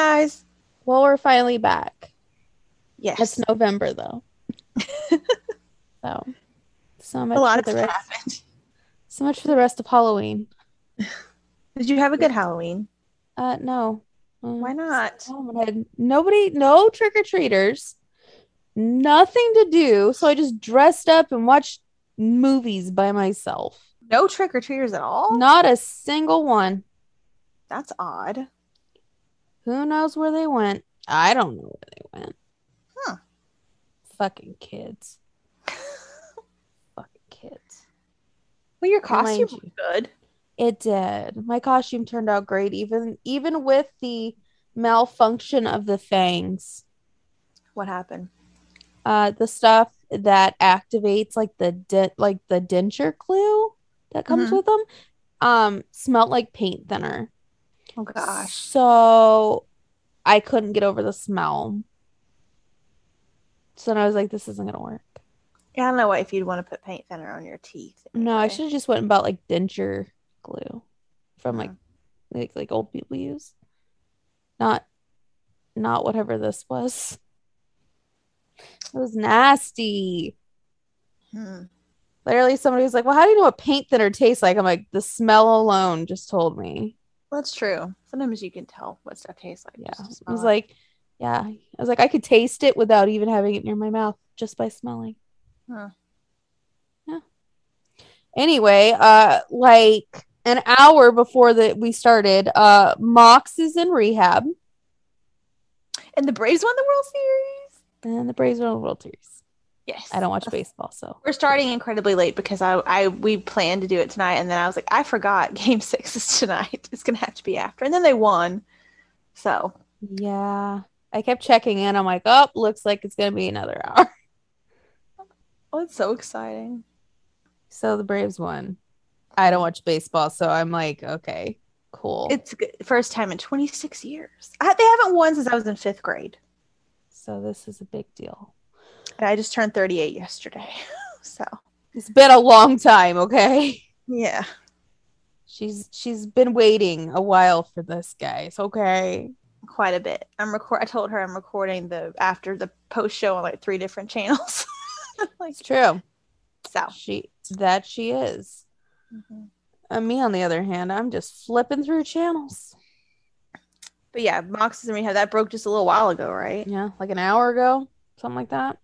Guys. Well, we're finally back. Yes. It's November though. so so much a lot for of the rest happened. so much for the rest of Halloween. Did you have a good Halloween? Uh no. Uh, Why not? nobody no trick or treaters. Nothing to do. So I just dressed up and watched movies by myself. No trick or treaters at all? Not a single one. That's odd. Who knows where they went? I don't know where they went. Huh. Fucking kids. Fucking kids. Well, your costume you. was good. It did. My costume turned out great, even even with the malfunction of the fangs. What happened? Uh, the stuff that activates like the de- like the denture glue that comes Mhm. with them, um, smelled like paint thinner. Oh gosh. So I couldn't get over the smell. So then I was like, this isn't gonna work. Yeah, I don't know why if you'd want to put paint thinner on your teeth. No, I should have just went and bought like denture glue from like Yeah. like like old people use. Not not whatever this was. It was nasty. Hmm. Literally somebody was like, Well, how do you know what paint thinner tastes like? I'm like, the smell alone just told me. That's true. Sometimes you can tell what stuff tastes like. Yeah. I was like, yeah. I was like, I could taste it without even having it near my mouth just by smelling. Huh. Yeah. Anyway, uh like an hour before that we started, uh Mox is in rehab And the Braves won the World Series. and the Braves won the World Series. Yes. I don't watch baseball, so We're starting incredibly late because I, I we planned to do it tonight, and then I was like, I forgot Game Six is tonight. It's gonna have to be after, and then they won. So yeah. I kept checking in. I'm like, oh, looks like it's gonna be another hour. oh, it's so exciting. So the Braves won. I don't watch baseball, so I'm like, okay, cool. It's first time in 26 years. I, they haven't won since I was in fifth grade, so this is a big deal. And I just turned 38 yesterday. so It's been a long time, okay? yeah, She's she's been waiting a while for this, guys. Okay. quite a bit. I'm record. I told her I'm recording the after the post show on like three different channels. like It's true. so. She that she is. Mhm. And me, on the other hand, I'm just flipping through channels. But yeah, Mox is in rehab. That broke just a little while ago, right? Yeah, like an hour ago, something like that.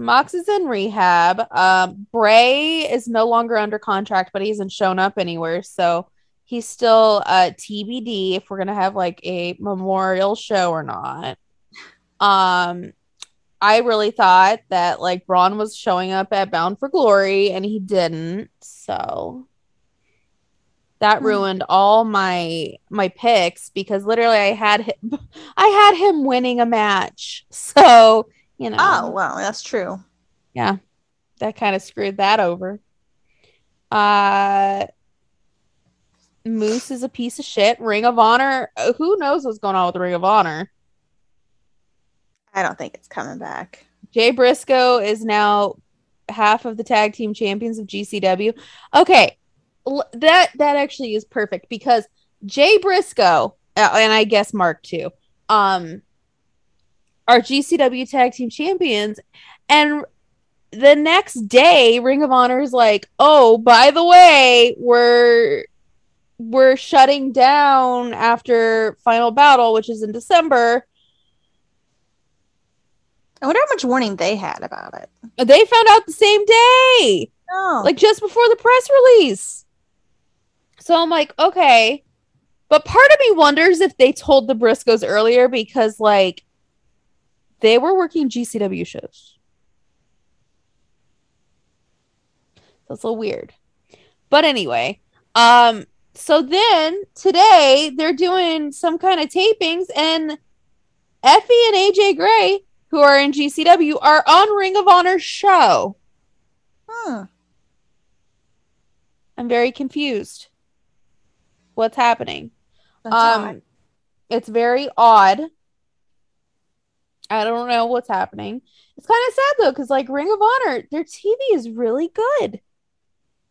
Mox is in rehab. Um, Bray is no longer under contract, but he hasn't shown up anywhere, so he's still uh TBD if we're gonna have like a memorial show or not. Um, I really thought that like Braun was showing up at Bound for Glory, and he didn't. So that Hmm. ruined all my my picks because literally I had him, I had him winning a match. So you know, Oh well, that's true. yeah, that kind of screwed that over. Uh, Moose is a piece of shit. Ring of Honor. uh, Who knows what's going on with the Ring of Honor? I don't think it's coming back. Jay Briscoe is now half of the tag team champions of GCW. Okay, l- that that actually is perfect because Jay Briscoe uh, and I guess Mark too, um, are GCW tag team champions, and the next day Ring of Honor is like, oh, by the way, we're we're shutting down after Final Battle, which is in December. I wonder how much warning they had about it. They found out the same day. Oh, like just before the press release. So I'm like, okay. But part of me wonders if they told the Briscoes earlier because like they were working GCW shows. That's a little weird. But anyway, um so then today they're doing some kind of tapings and Effie and AJ Gray, who are in GCW, are on Ring of Honor show. Hmm. I'm very confused. What's happening? That's um odd. it's very odd. I don't know what's happening. It's kind of sad though, because like Ring of Honor, their TV is really good.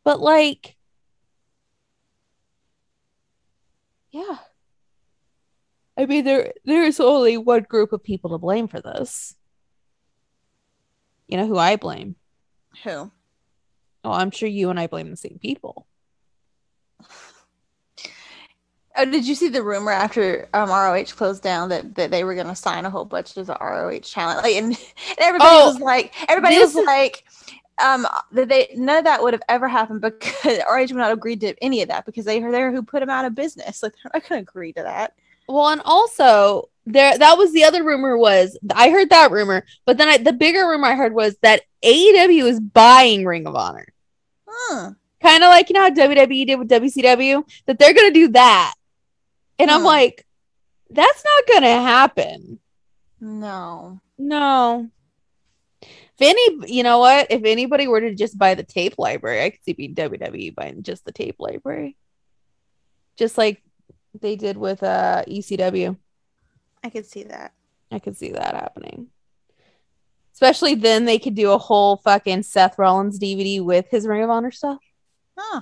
But like, yeah. I mean, there there's only one group of people to blame for this. You know who I blame? Who? Oh, I'm sure you and I blame the same people. Oh, did you see the rumor after um, ROH closed down that, that they were going to sign a whole bunch of the ROH talent? Like, and, and everybody Oh, was like, everybody was is- like, um, that they none of that would have ever happened because ROH would not agree to any of that because they were there who put them out of business. Like, they're not going to agree to that. Well, and also there that was the other rumor was I heard that rumor, but then I, the bigger rumor I heard was that AEW is buying Ring of Honor. Hmm. Kind of like you know how WWE did with WCW, that they're gonna do that. And I'm like, that's not gonna happen. No. No. If any, you know what? If anybody were to just buy the tape library, I could see being WWE buying just the tape library, just like they did with uh ECW. I could see that. I could see that happening. Especially then, they could do a whole fucking Seth Rollins DVD with his Ring of Honor stuff. Huh.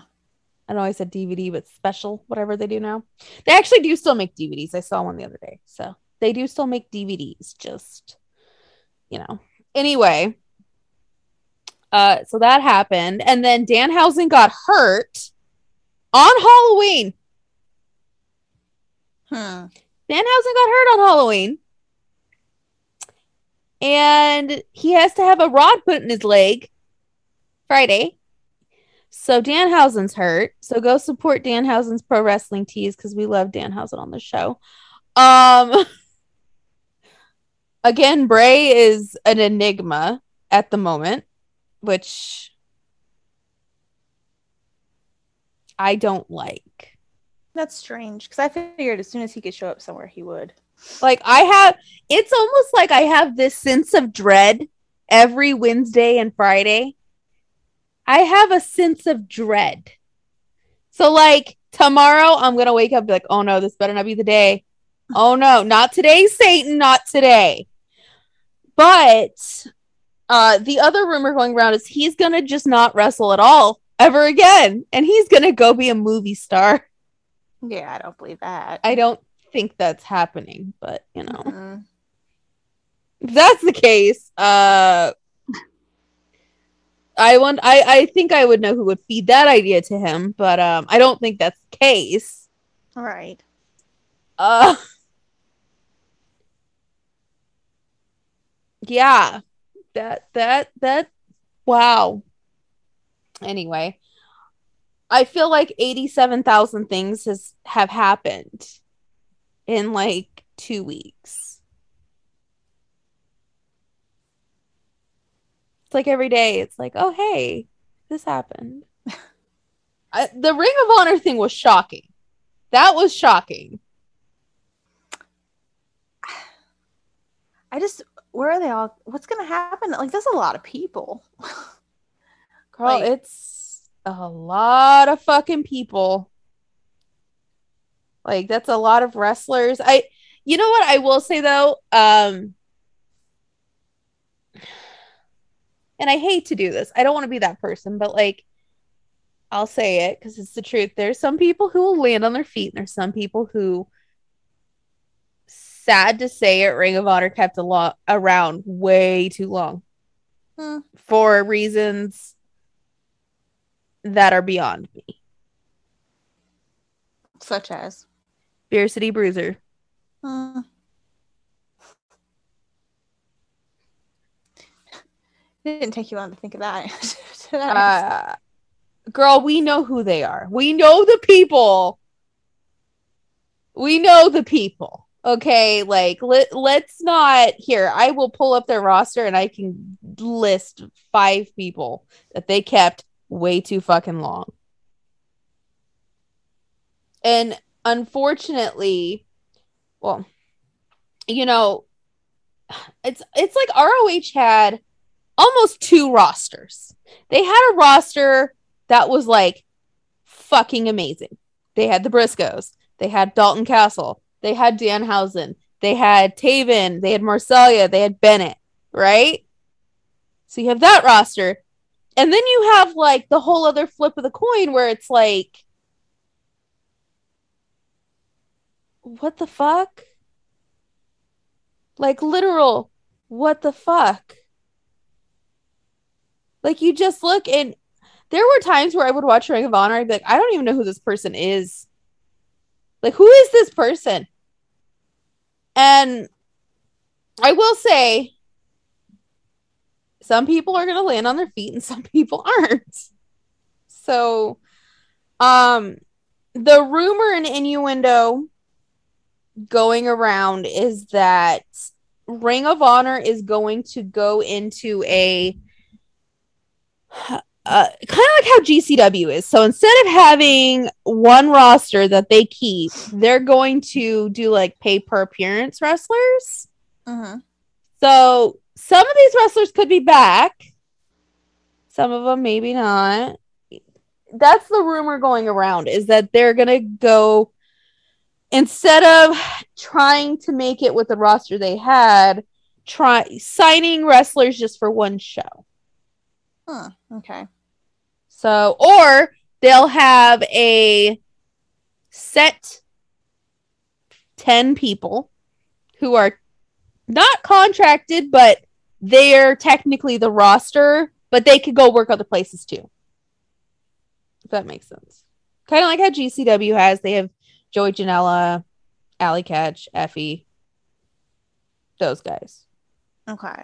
I know I said DVD, but special, whatever they do now. They actually do still make DVDs. I saw one the other day. So they do still make DVDs, just, you know. Anyway, uh, so that happened. And then Danhausen got hurt on Halloween. Hmm. Danhausen got hurt on Halloween. And he has to have a rod put in his leg Friday. So Danhausen's hurt. So go support Danhausen's pro wrestling tees because we love Danhausen on the show. Um again, Bray is an enigma at the moment, which I don't like. That's strange because I figured as soon as he could show up somewhere, he would. Like I have it's almost like I have this sense of dread every Wednesday and Friday. I have a sense of dread. So like tomorrow I'm going to wake up and be like, "Oh no, this better not be the day." Oh no, not today, Satan, not today. But uh the other rumor going around is he's going to just not wrestle at all ever again and he's going to go be a movie star. Yeah, I don't believe that. I don't think that's happening, but you know. Mm-mm. if that's the case, uh I want I I think I would know who would feed that idea to him, but um I don't think that's the case. All right. Uh Yeah. That that that wow. Anyway, I feel like 87,000 things has have happened in like 2 weeks. It's like every day it's like, "Oh, hey, this happened." I, the Ring of Honor thing was shocking. That was shocking. I just where are they all? What's gonna happen? Like, there's a lot of people. Girl, Like- it's a lot of fucking people. Like that's a lot of wrestlers. I you know what I will say though, um and I hate to do this. I don't want to be that person, but like I'll say it because it's the truth. There's some people who will land on their feet, and there's some people who sad to say it, Ring of Honor kept a lot around way too long Hmm. for reasons that are beyond me. Such as. Beer City Bruiser. Hmm. Didn't take you long to think of that. Uh, girl, we know who they are. We know the people. We know the people. Okay, like let let's not here. I will pull up their roster and I can list five people that they kept way too fucking long. And unfortunately, well, you know, it's it's like ROH had almost two rosters. They had a roster that was like fucking amazing. They had the Briscoes, they had Dalton Castle, they had Danhausen, they had Taven, they had Marseglia, they had Bennett, right? So you have that roster. And then you have like the whole other flip of the coin where it's like, what the fuck? Like literal, what the fuck? Like you just look and there were times where I would watch Ring of Honor, I'd be like, I don't even know who this person is. Like, who is this person? And I will say, some people are going to land on their feet and some people aren't. So, um, the rumor and innuendo going around is that Ring of Honor is going to go into a uh, kind of like how GCW is. So instead of having one roster that they keep, they're going to do like pay per appearance wrestlers. Mm-hmm. So some of these wrestlers could be back, some of them maybe not. That's the rumor going around is that they're going to go instead of trying to make it with the roster they had, try signing wrestlers just for one show. Huh. Okay. So, or they'll have a set 10 people who are not contracted, but they're technically the roster, but they could go work other places too. If that makes sense. Kind of like how GCW has, they have Joey Janela, Allie Katch, Effie, those guys. Okay.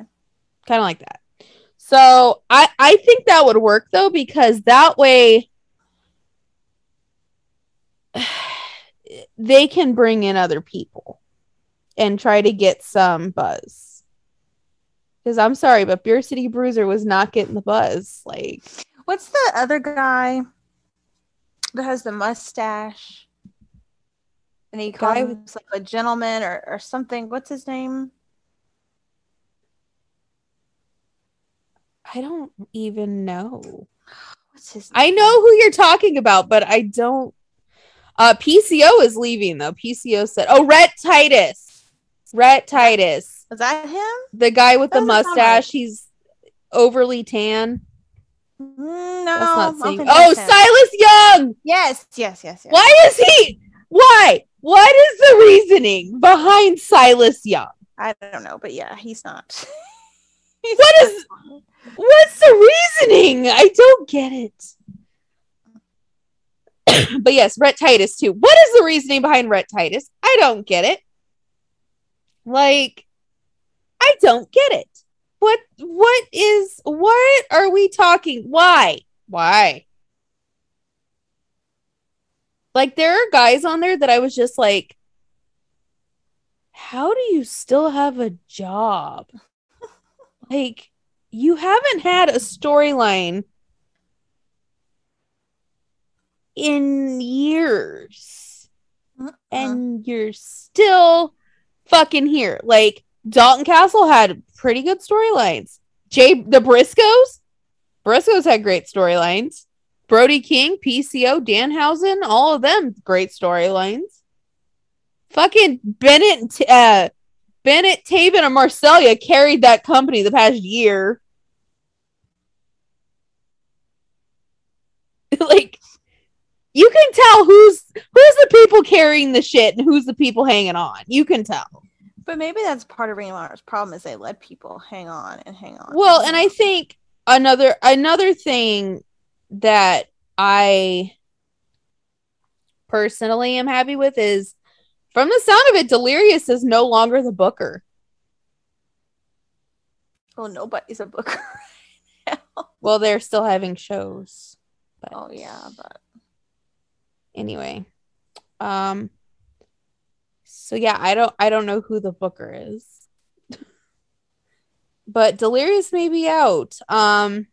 Kind of like that. So I I think that would work though because that way they can bring in other people and try to get some buzz. Because I'm sorry, but Beer City Bruiser was not getting the buzz. Like, what's the other guy that has the mustache? And he calls guy with- like a gentleman or, or something. What's his name? I don't even know. What's his? Name? I know who you're talking about, but I don't. Uh, PCO is leaving though. PCO said, "Oh, Rhett Titus, Rhett Titus." Is that him? The guy with the mustache. He's overly tan. Mm, no. oh, Silas Young. Yes, yes, yes, yes. Why is he? Why? What is the reasoning behind Silas Young? I don't know, but yeah, he's not. what is? What's the reasoning? I don't get it. but yes, Rhett Titus too. What is the reasoning behind Rhett Titus? I don't get it. Like, I don't get it. What what is what are we talking? Why? Why? Like there are guys on there that I was just like, how do you still have a job? Like you haven't had a storyline in years. Uh-uh. And you're still fucking here. Like Dalton Castle had pretty good storylines. Jay the Briscoes, Briscoes had great storylines. Brody King, PCO, Danhausen, all of them great storylines. Fucking Bennett, uh, Bennett, Taven, and Marseglia carried that company the past year. like you can tell who's who's the people carrying the shit and who's the people hanging on. You can tell. But maybe that's part of Ring of Honor's problem is they let people hang on and hang on. Well, and, and I think another another thing that I personally am happy with is from the sound of it, Delirious is no longer the booker. Oh, nobody's a booker. well, they're still having shows. But oh yeah, but anyway. Um so yeah, I don't I don't know who the booker is. but Delirious may be out. Um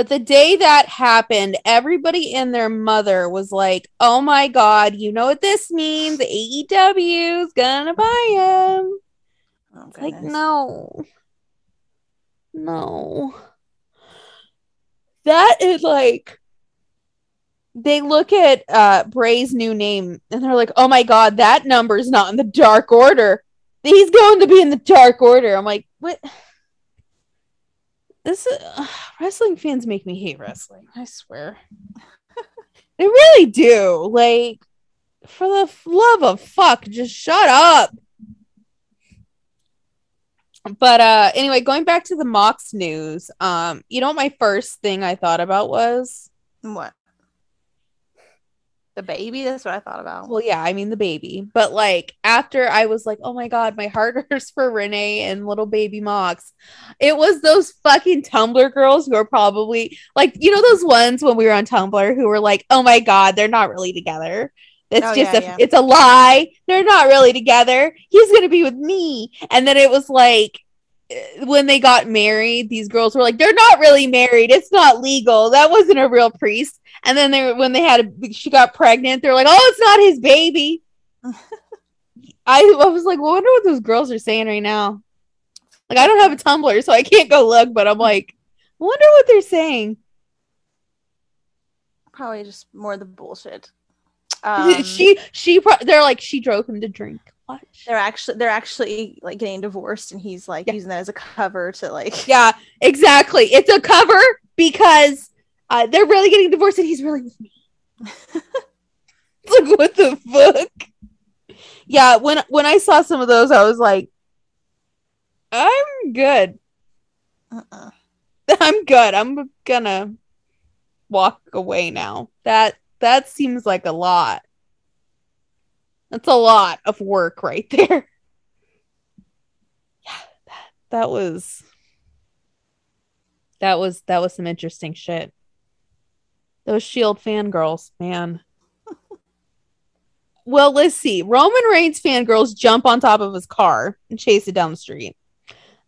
but the day that happened, everybody and their mother was like, "Oh my god, you know what this means? AEW is gonna buy him." Oh, like, no, no that is like they look at uh Bray's new name and they're like, "Oh my god, that number's not in the dark order. He's going to be in the dark order." I'm like, "What?" This uh, wrestling fans make me hate wrestling. I swear. they really do. Like for the love of fuck, just shut up. but uh anyway, going back to the Mox news, um, you know what my first thing I thought about was What? The baby? That's what I thought about. well, yeah, I mean the baby. But like after I was like, oh my god, my heart hurts for Renee and little baby Mox. It was those fucking Tumblr girls who are probably like, you know, those ones when we were on Tumblr who were like, oh my god, they're not really together. It's Oh, just yeah, a yeah. it's a lie. They're not really together. He's gonna be with me. And then it was like when they got married, these girls were like, "They're not really married. It's not legal. That wasn't a real priest." And then they, when they had, a, she got pregnant. They're like, "Oh, it's not his baby." I, I was like, well, I wonder what those girls are saying right now. Like, I don't have a Tumblr, so I can't go look. But I'm like, I wonder what they're saying. Probably just more the bullshit. Um, she, she, pro- they're like, she drove him to drink. What? they're actually they're actually like getting divorced, and he's like Yeah. using that as a cover to like. Yeah, exactly. It's a cover because uh, they're really getting divorced, and he's really with me. It's like, what the fuck? Yeah, when when I saw some of those, I was like, I'm good. Uh-uh. I'm good. I'm gonna walk away now. That that seems like a lot. That's a lot of work right there. Yeah, that, that was that was that was some interesting shit. Those Shield fangirls, man. well, let's see. Roman Reigns fangirls jump on top of his car and chase it down the street.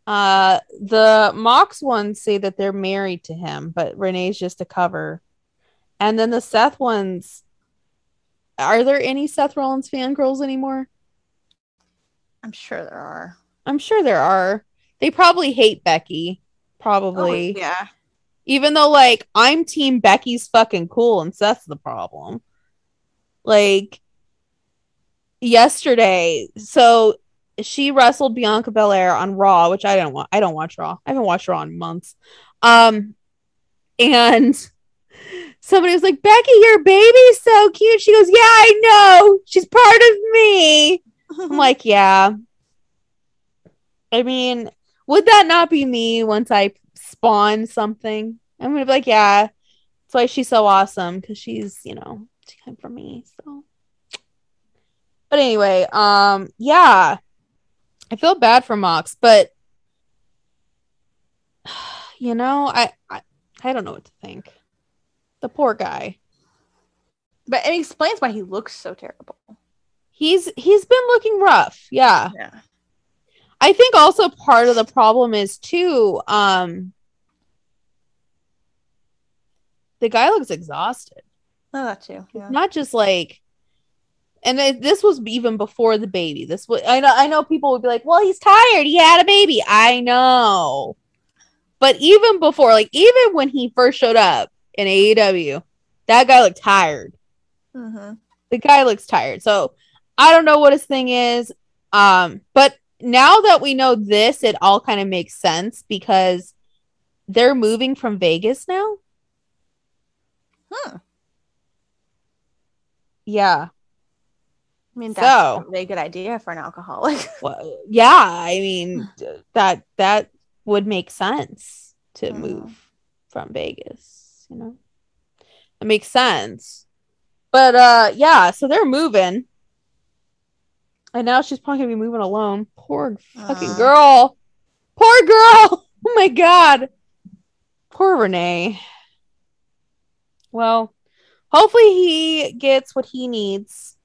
Uh, the Mox ones say that they're married to him, but Renee's just a cover. And then the Seth ones, are there any Seth Rollins fangirls anymore? I'm sure there are. I'm sure there are. They probably hate Becky. Probably. Oh, yeah. Even though, like, I'm team Becky's fucking cool and Seth's the problem. Like, yesterday, so she wrestled Bianca Belair on Raw, which I don't want. I don't watch Raw. I haven't watched Raw in months. Um, and somebody was like, Becky, your baby's so cute. She goes, Yeah, I know. She's part of me. I'm like, Yeah. I mean, would that not be me once I spawn something? I'm gonna be like, Yeah. That's why she's so awesome because she's, you know, she came from me. So, but anyway, um, yeah, I feel bad for Mox, but you know, I, I, I don't know what to think. The poor guy. but it explains why he looks so terrible. He's he's been looking rough. Yeah. Yeah. I think also part of the problem is too um the guy looks exhausted. Oh, that too. Yeah. Not just like and it, this was even before the baby. This was I know I know people would be like, "Well, he's tired. He had a baby." I know. But even before like even when he first showed up in AEW, that guy looked tired. Mm-hmm. the guy looks tired. So I don't know what his thing is. Um, but now that we know this, it all kind of makes sense because they're moving from Vegas now. Hmm. Yeah. I mean, that's So- a really good idea for an alcoholic. Well, yeah. I mean, that that would make sense to Mhm. move from Vegas. You know, it makes sense. But uh, yeah. So they're moving, and now she's probably gonna be moving alone. Poor fucking Aw. girl. Poor girl. Oh my god. Poor Renee. Well, hopefully he gets what he needs.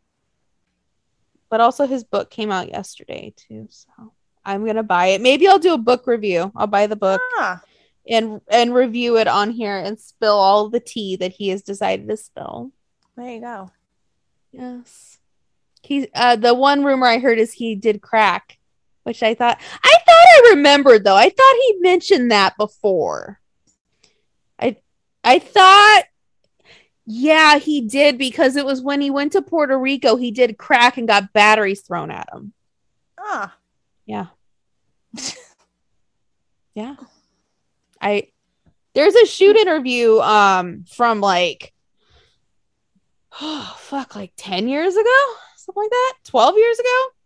But also his book came out yesterday too, so I'm gonna buy it. Maybe I'll do a book review. I'll buy the book Ah, and and review it on here and spill all the tea that he has decided to spill. there you go. Yes. He uh the one rumor I heard is he did crack, which I thought I thought I remembered though. I thought he mentioned that before. I I thought yeah, he did because it was when he went to Puerto Rico, he did crack and got batteries thrown at him. Ah, Yeah. yeah. I there's a shoot interview um from like oh fuck like 10 years ago something like that 12 years ago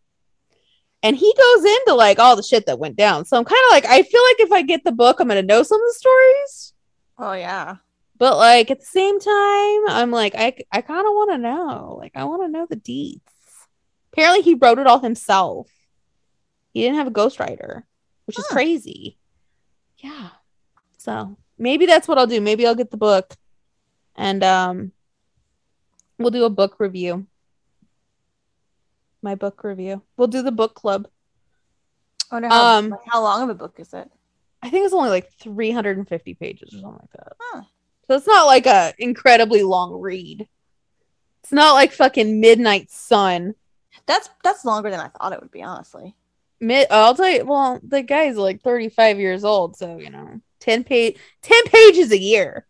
and he goes into like all the shit that went down. So I'm kind of like, I feel like if I get the book, I'm gonna know some of the stories. Oh yeah. But like at the same time, I'm like, I I kind of want to know. Like I want to know the deeds. Apparently, he wrote it all himself. He didn't have a ghostwriter, which huh. is crazy. Yeah. So maybe that's what I'll do. Maybe I'll get the book, and um, we'll do a book review. My book review. We'll do the book club. I wonder how, um, how long of a book is it? I think it's only like 350 pages or something like that. Huh. So it's not like a incredibly long read. It's not like fucking Midnight Sun. That's that's longer than I thought it would be, honestly. Mid, I'll tell you. Well, the guy's like 35 years old, so you know, 10 page, 10 pages a year.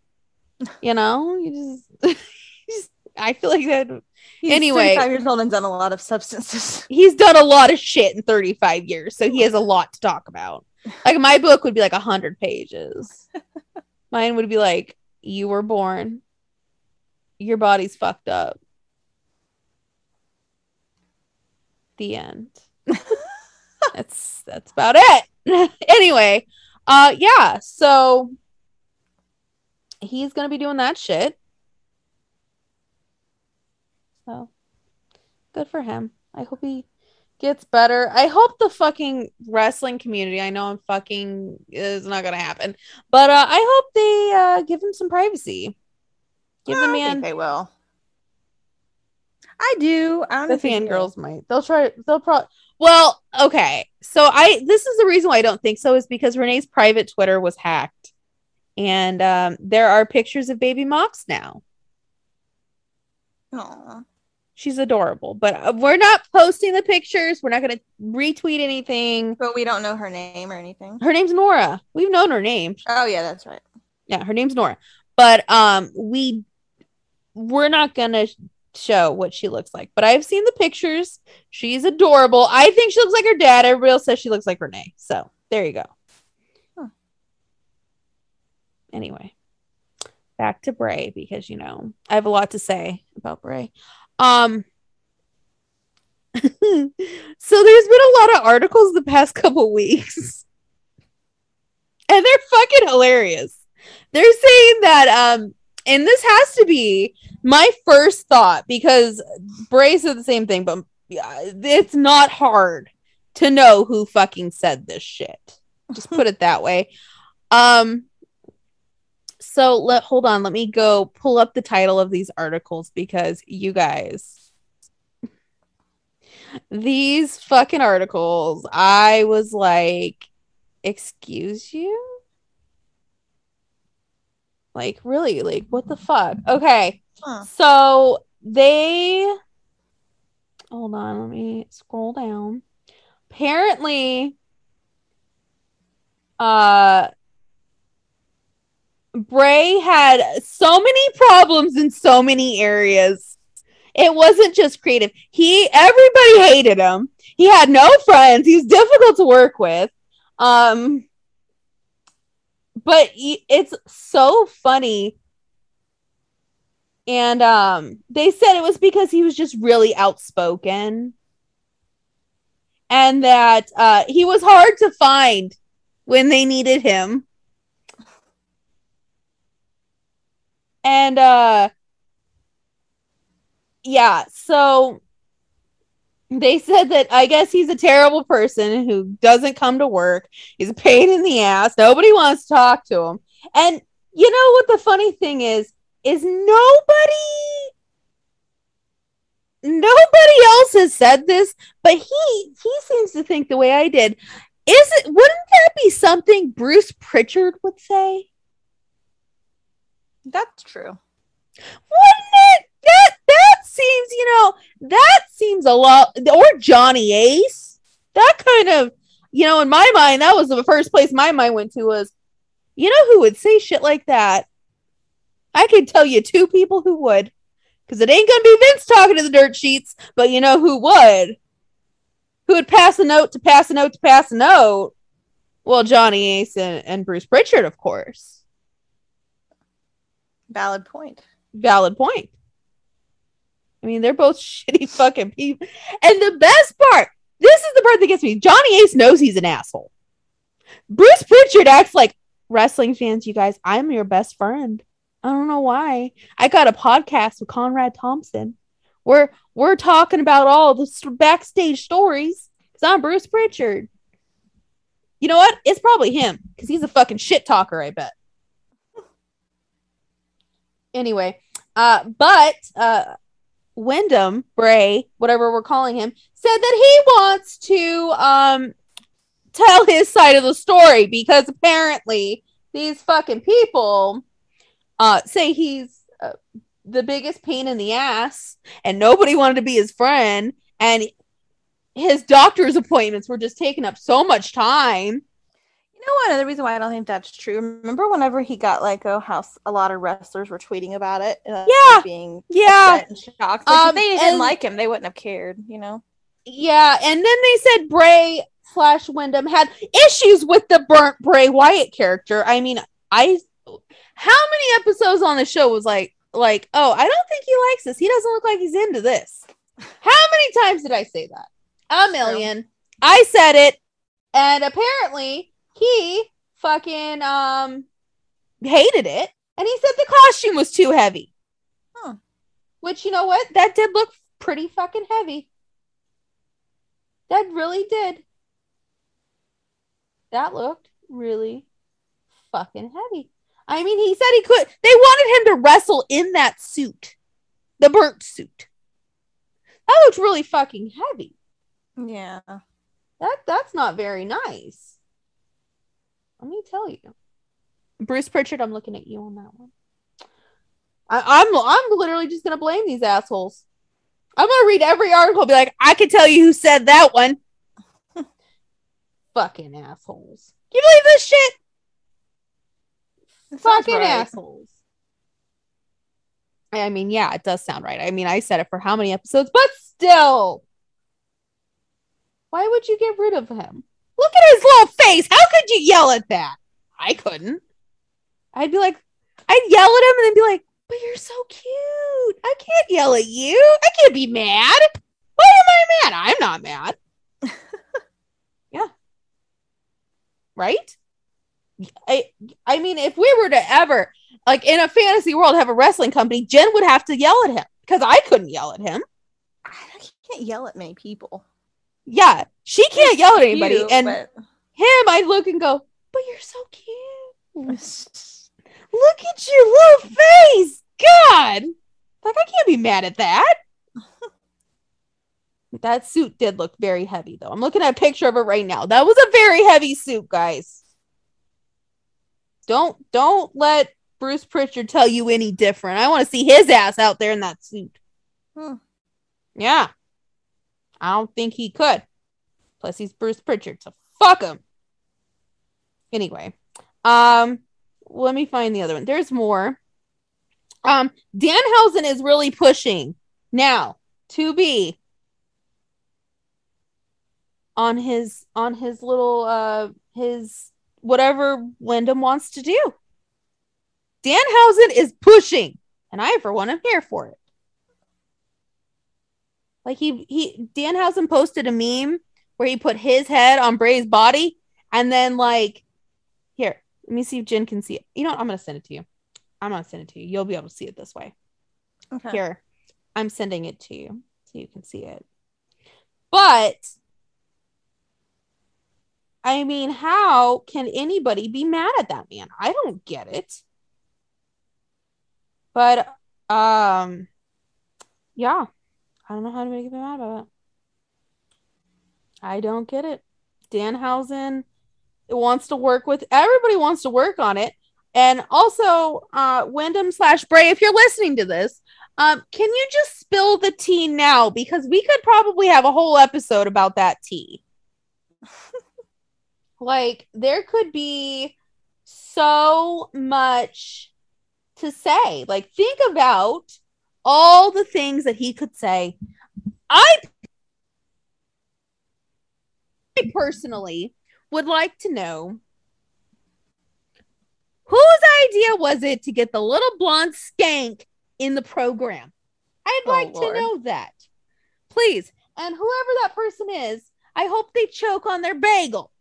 You know, you just, just I feel like that. He's anyway, 35 years old and done a lot of substances. He's done a lot of shit in 35 years, so he has a lot to talk about. Like my book would be like 100 pages. Mine would be like, you were born, your body's fucked up. The end. that's that's about it. anyway, uh yeah, so he's gonna be doing that shit. So good for him. I hope he gets better. I hope the fucking wrestling community, I know I'm fucking is not gonna happen, but uh, I hope they uh, give him some privacy. Give the man they will. I do. I don't the fangirls might. They'll try. They'll probably. Well, okay. So I. This is the reason why I don't think so is because Renee's private Twitter was hacked, and um, there are pictures of baby Mox now. Aww. She's adorable, but uh, we're not posting the pictures. We're not going to retweet anything. But we don't know her name or anything. Her name's Nora. We've known her name. Oh yeah, that's right. Yeah, her name's Nora. But um, we we're not going to show what she looks like. But I've seen the pictures. She's adorable. I think she looks like her dad. Everybody else says she looks like Renee. So there you go. Huh. Anyway, back to Bray because you know I have a lot to say about Bray. Um, so there's been a lot of articles the past couple weeks, and they're fucking hilarious. They're saying that, um, and this has to be my first thought because Bray said the same thing, but it's not hard to know who fucking said this shit. Just put it that way. Um, so let hold on, let me go pull up the title of these articles because you guys these fucking articles, I was like, excuse you? Like, really? Like, what the fuck? Okay. Huh. So they hold on, let me scroll down. Apparently, uh Bray had so many problems in so many areas. It wasn't just creative. He everybody hated him. He had no friends. He was difficult to work with. Um but it's so funny. And um they said it was because he was just really outspoken. And that uh he was hard to find when they needed him. And uh yeah, so they said that I guess he's a terrible person who doesn't come to work. He's a pain in the ass. Nobody wants to talk to him. And you know what the funny thing is is nobody nobody else has said this, but he he seems to think the way I did. Is it wouldn't that be something Bruce Pritchard would say? That's true. Wouldn't it? That that seems, you know, that seems a lot. Or Johnny Ace. That kind of, you know, in my mind, that was the first place my mind went to was, you know, who would say shit like that? I could tell you two people who would, because it ain't gonna be Vince talking to the dirt sheets, but you know who would? Who would pass a note to pass a note to pass a note? Well, Johnny Ace and, and Bruce Pritchard, of course. Valid point. Valid point. I mean, they're both shitty fucking people. And the best part, this is the part that gets me. Johnny Ace knows he's an asshole. Bruce Pritchard acts like wrestling fans, you guys, I'm your best friend. I don't know why. I got a podcast with Conrad Thompson. We're we're talking about all the backstage stories because I'm Bruce Pritchard. You know what? It's probably him because he's a fucking shit talker. I bet. anyway, uh, but uh, Windham Bray, whatever we're calling him, said that he wants to um tell his side of the story because apparently these fucking people uh say he's uh, the biggest pain in the ass and nobody wanted to be his friend and his doctor's appointments were just taking up so much time you know what? Another reason why I don't think that's true. Remember whenever he got let go, how a lot of wrestlers were tweeting about it? Uh, yeah, being yeah, shocked. Like, um, they didn't and, like him, they wouldn't have cared. You know. Yeah, and then they said Bray slash Windham had issues with the burnt Bray Wyatt character. I mean, I how many episodes on the show was like like oh I don't think he likes this. He doesn't look like he's into this. How many times did I say that? A million. I said it, and apparently he fucking um hated it and he said the costume was too heavy. Huh. Which you know what? That did look pretty fucking heavy. That really did. That looked really fucking heavy. I mean, he said he could. They wanted him to wrestle in that suit, the burnt suit. That looked really fucking heavy. Yeah. That that's not very nice. Let me tell you. Bruce Pritchard, I'm looking at you on that one. I, I'm I'm literally just gonna blame these assholes. I'm gonna read every article, be like, I can tell you who said that one. Fucking assholes. Can you believe this shit? Fucking right. assholes. I mean, yeah, it does sound right. I mean, I said it for how many episodes, but still. Why would you get rid of him? Look at his little face. How could you yell at that? I couldn't. I'd be like, I'd yell at him and then be like, but you're so cute. I can't yell at you. I can't be mad. Why am I mad? I'm not mad. yeah. Right? I I mean, if we were to ever like in a fantasy world have a wrestling company, Jen would have to yell at him because I couldn't yell at him. I can't yell at many people yeah, she can't yell at anybody. Cute, and but... him, I look and go, but you're so cute. look at your little face. God. Like, I can't be mad at that. that suit did look very heavy, though. I'm looking at a picture of it right now. That was a very heavy suit, guys. Don't don't let Bruce Pritchard tell you any different. I want to see his ass out there in that suit. Hmm. Yeah. I don't think he could. Plus, he's Bruce Pritchard, so fuck him. Anyway, um, let me find the other one. There's more. Um, Danhausen is really pushing now to be on his on his little uh his whatever Windham wants to do. Danhausen is pushing, and I for one am here for it. Like he he Danhausen posted a meme where he put his head on Bray's body and then like here, let me see if Jen can see it. You know what? I'm gonna send it to you. I'm gonna send it to you. You'll be able to see it this way. Okay. Here. I'm sending it to you so you can see it. But I mean, how can anybody be mad at that man? I don't get it. But um yeah. I don't know how to make him mad about it. I don't get it. Danhausen wants to work with everybody wants to work on it. And also, uh Windham slash Bray, if you're listening to this, um, can you just spill the tea now? Because we could probably have a whole episode about that tea. like, there could be so much to say. Like, think about all the things that he could say. I personally would like to know whose idea was it to get the little blonde skank in the program? I'd oh, like Lord. to know that. Please. And whoever that person is, I hope they choke on their bagel.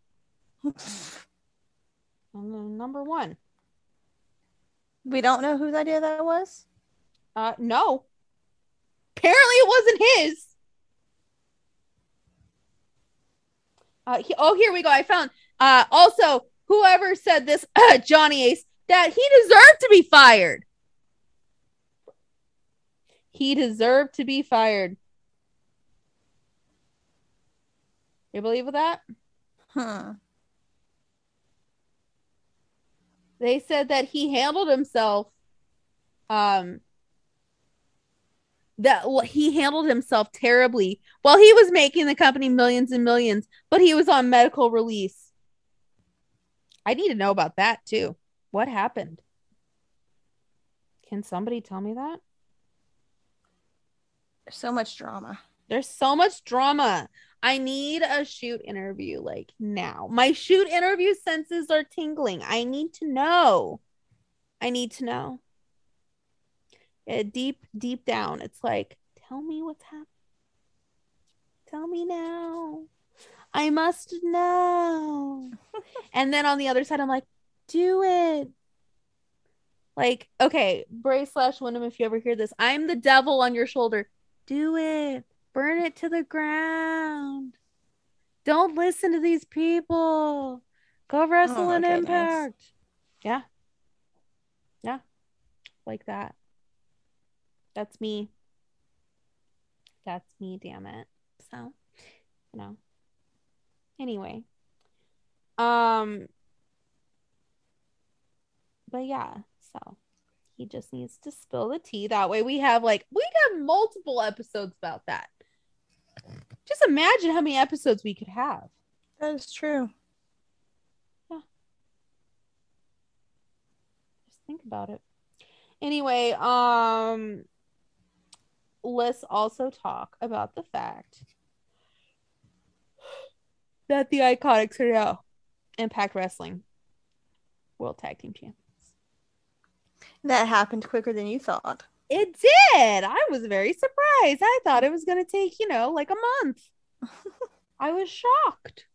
number one. We don't know whose idea that was. Uh, no. Apparently, it wasn't his. Uh, he, oh, here we go. I found. Uh, also, whoever said this, uh, Johnny Ace, that he deserved to be fired. He deserved to be fired. You believe with that? Huh. They said that he handled himself um that he handled himself terribly while he was making the company millions and millions, but he was on medical release. I need to know about that too. What happened? Can somebody tell me that? There's so much drama. There's so much drama. I need a shoot interview like now. My shoot interview senses are tingling. I need to know. I need to know. Deep, deep down, it's like, tell me what's happening. Tell me now. I must know. and then on the other side, I'm like, do it. Like, okay, Bray slash Windham, if you ever hear this, I'm the devil on your shoulder. Do it. Burn it to the ground. Don't listen to these people. Go wrestle oh, in Impact. Yeah. Yeah. Like that. That's me. That's me, damn it. So, you know. Anyway. Um but yeah, so he just needs to spill the tea. That way we have like we have multiple episodes about that. Just imagine how many episodes we could have. That is true. Yeah. Just think about it. Anyway, um let's also talk about the fact that the Iconics are now Impact Wrestling World Tag Team Champions. That happened quicker than you thought. It did. I was very surprised. I thought it was going to take, you know, like a month. I was shocked.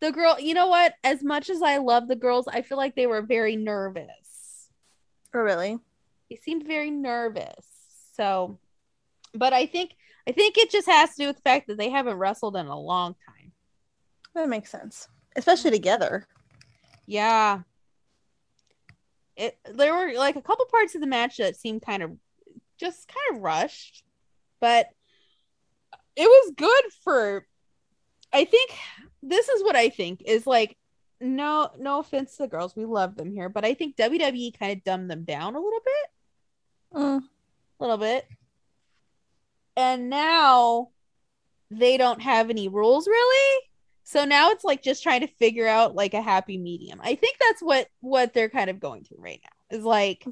The girl, you know what? As much as I love the girls, I feel like they were very nervous. Oh, really? They seemed very nervous. So, but I think I think it just has to do with the fact that they haven't wrestled in a long time. That makes sense, especially together. Yeah. It there were like a couple parts of the match that seemed kind of just kind of rushed, but it was good for. I think this is what I think is like. No, no offense to the girls, we love them here, but I think WWE kind of dumbed them down a little bit, mm. a little bit, and now they don't have any rules really. So now it's like just trying to figure out like a happy medium. I think that's what what they're kind of going through right now. Is like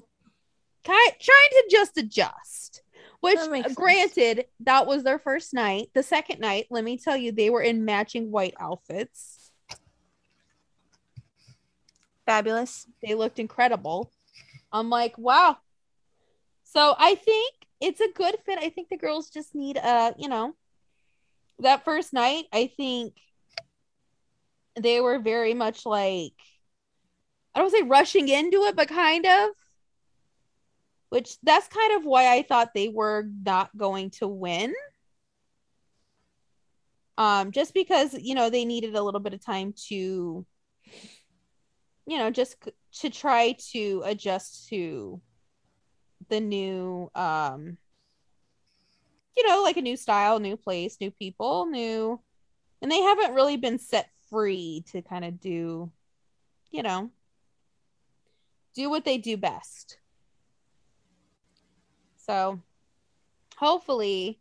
trying to just adjust. Which, granted, that was their first night. The second night, let me tell you, they were in matching white outfits. Fabulous. They looked incredible. I'm like, wow. So I think it's a good fit. I think the girls just need a, you know, that first night, I think they were very much like I don't say rushing into it, but kind of which that's kind of why I thought they were not going to win. Um, just because you know they needed a little bit of time to, you know, just to try to adjust to the new, um, you know, like a new style, new place, new people, new, and they haven't really been set free to kind of do, you know, do what they do best. So hopefully,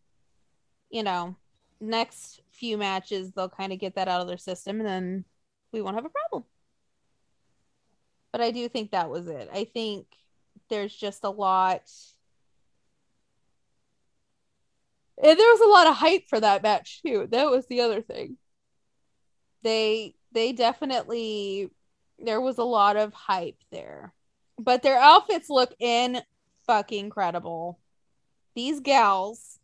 you know, next few matches they'll kind of get that out of their system and then we won't have a problem. But I do think that was it. I think there's just a lot and there was a lot of hype for that match too. That was the other thing. They they definitely there was a lot of hype there. But their outfits look in fucking incredible. These gals.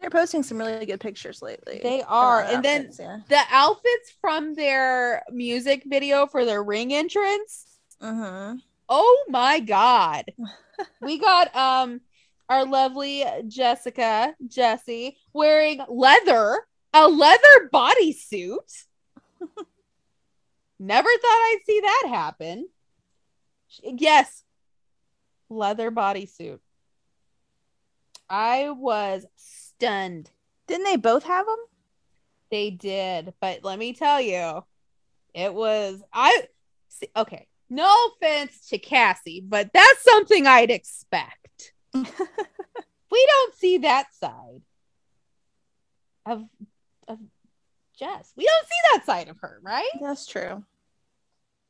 They're posting some really good pictures lately. They are. And then yeah. the outfits from their music video for their ring entrance. Mhm. Oh my god. we got um our lovely Jessica, Jessie, wearing leather, a leather bodysuit. Never thought I'd see that happen. Yes. Leather bodysuit. I was stunned. Didn't they both have them? They did, but let me tell you, it was I see, okay. No offense to Cassie, but that's something I'd expect. we don't see that side of of Jess. We don't see that side of her, right? That's true.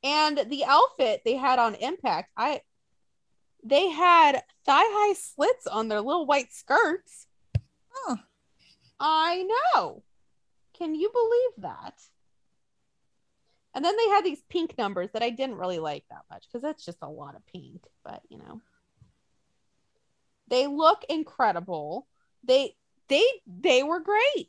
And the outfit they had on Impact, I they had thigh high slits on their little white skirts. Oh. I know. Can you believe that? And then they had these pink numbers that I didn't really like that much because that's just a lot of pink, but you know. They look incredible. They they they were great.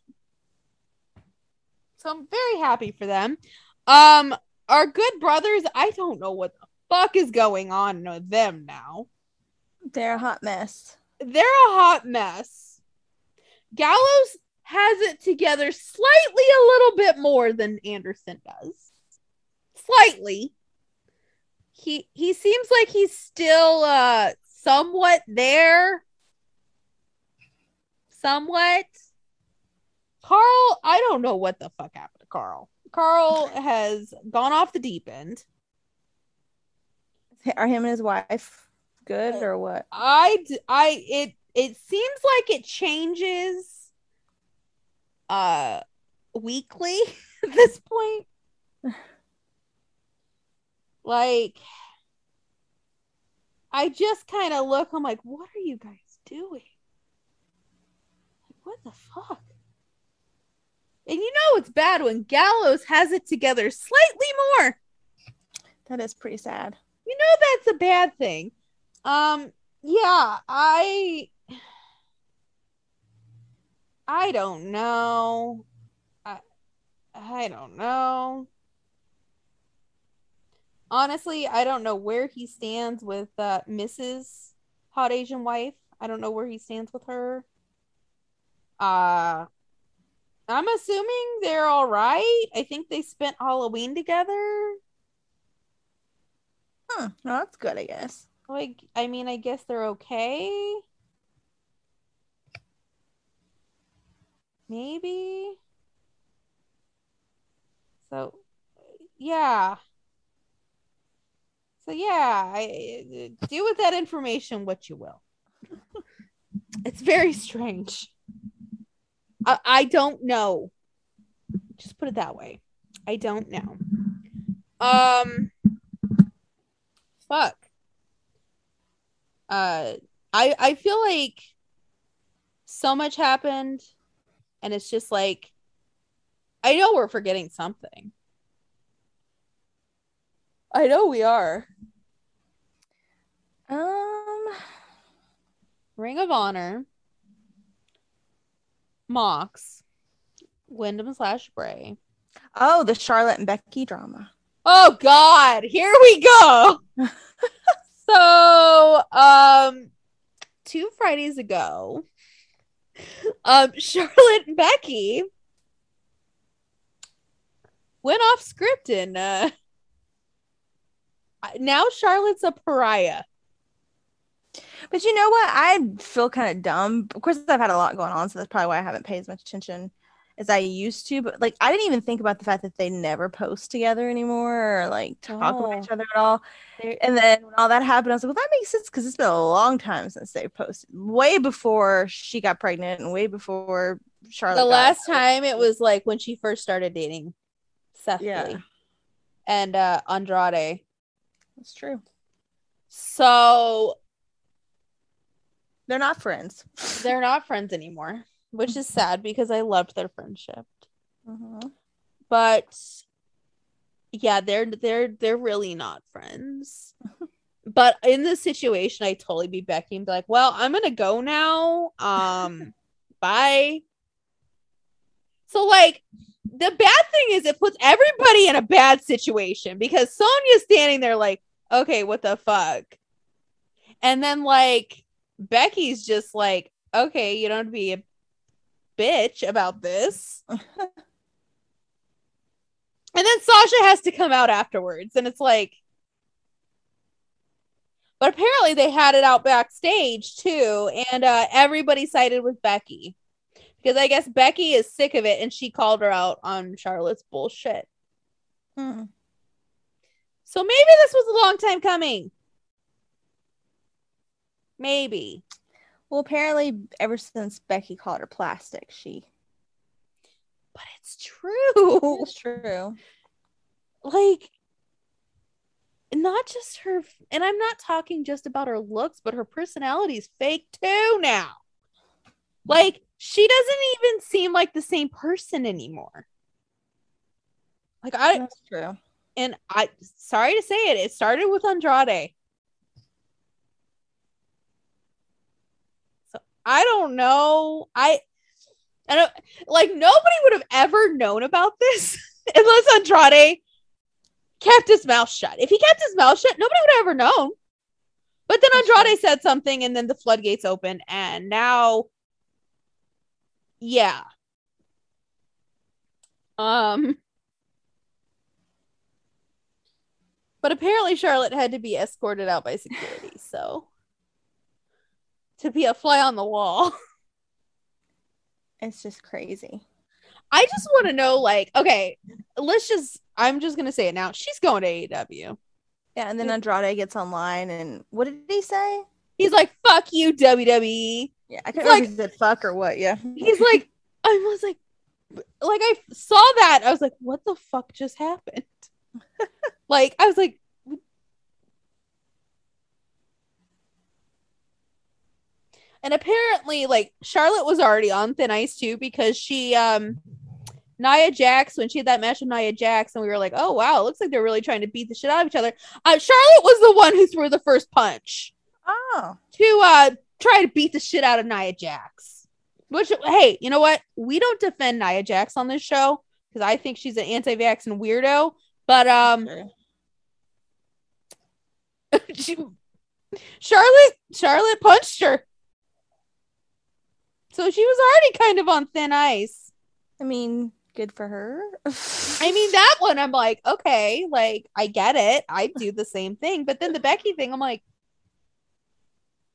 So I'm very happy for them. Um our good brothers, I don't know what the fuck is going on with them now. They're a hot mess. They're a hot mess. Gallows has it together slightly a little bit more than Anderson does. Slightly. He he seems like he's still uh somewhat there. Somewhat. Carl, I don't know what the fuck happened to Carl. Carl has gone off the deep end. Are him and his wife good or what? I, I, it it seems like it changes uh weekly at this point. like I just kind of look I'm like what are you guys doing? Like what the fuck? And you know it's bad when Gallows has it together slightly more. That is pretty sad. You know that's a bad thing. Um yeah, I I don't know. I I don't know. Honestly, I don't know where he stands with uh Mrs. Hot Asian Wife. I don't know where he stands with her. Uh I'm assuming they're all right. I think they spent Halloween together. No, that's good, I guess. Like, I mean, I guess they're okay. Maybe. So, yeah. So yeah, I do with that information what you will. it's very strange. I, I don't know. Just put it that way. I don't know. Um fuck. Uh I I feel like so much happened and it's just like I know we're forgetting something. I know we are. Um, Ring of Honor, Mox, Windham slash Bray. oh, the Charlotte and Becky drama. Oh God, here we go. so, um, two Fridays ago, um, Charlotte and Becky went off script and uh, now Charlotte's a pariah. But you know what? I feel kind of dumb. Of course, I've had a lot going on, so that's probably why I haven't paid as much attention as I used to. But like, I didn't even think about the fact that they never post together anymore or like talk with each Oh. other at all. And then when all that happened, I was like, well, that makes sense because it's been a long time since they posted. Way before she got pregnant and way before Charlotte. the last time it was like when she first started dating Seth Yeah. Lee and uh Andrade. That's true. So They're not friends. they're not friends anymore, which is sad because I loved their friendship. Mhm. But yeah, they're they're they're really not friends. but in this situation, I totally be Becky and be like, "Well, I'm gonna go now. Um, bye. So like the bad thing is it puts everybody in a bad situation because Sonya's standing there like, okay, what the fuck? And then like Becky's just like, okay, you don't be a bitch about this. and then Sasha has to come out afterwards, and it's like, but apparently they had it out backstage too, and uh, everybody sided with Becky because I guess Becky is sick of it, and she called her out on Charlotte's bullshit. Hmm. So maybe this was a long time coming. Maybe. Well, apparently, ever since Becky called her plastic, she. But it's true. It's true. like not just her and i'm not talking just about her looks but her personality is fake too now like she doesn't even seem like the same person anymore like i That's true. And i sorry to say it it started with andrade. So i don't know. I i don't like nobody would have ever known about this unless andrade kept his mouth shut. If he kept his mouth shut nobody would have ever known. But then andrade said something and then the floodgates opened and now yeah. Um but apparently charlotte had to be escorted out by security so. To be a fly on the wall. It's just crazy. i just want to know like okay let's just i'm just gonna say it now. She's going to aew Yeah, and then Andrade gets online, and what did he say? he's like fuck you wwe Yeah, I can't It's remember if he said fuck or what. Yeah, he's like i was like like i saw that. I was like what the fuck just happened like i was like and apparently like charlotte was already on thin ice too because she um Nia Jax, when she had that match with Nia Jax, and we were like, oh wow, it looks like they're really trying to beat the shit out of each other. Uh, Charlotte was the one who threw the first punch oh, to uh try to beat the shit out of Nia Jax. Which hey, you know what? We don't defend Nia Jax on this show because I think she's an anti-vax and weirdo. But um she, Charlotte Charlotte punched her. So she was already kind of on thin ice. I mean, good for her. I mean, that one I'm like, okay, like I get it. I do the same thing. But then the Becky thing, I'm like,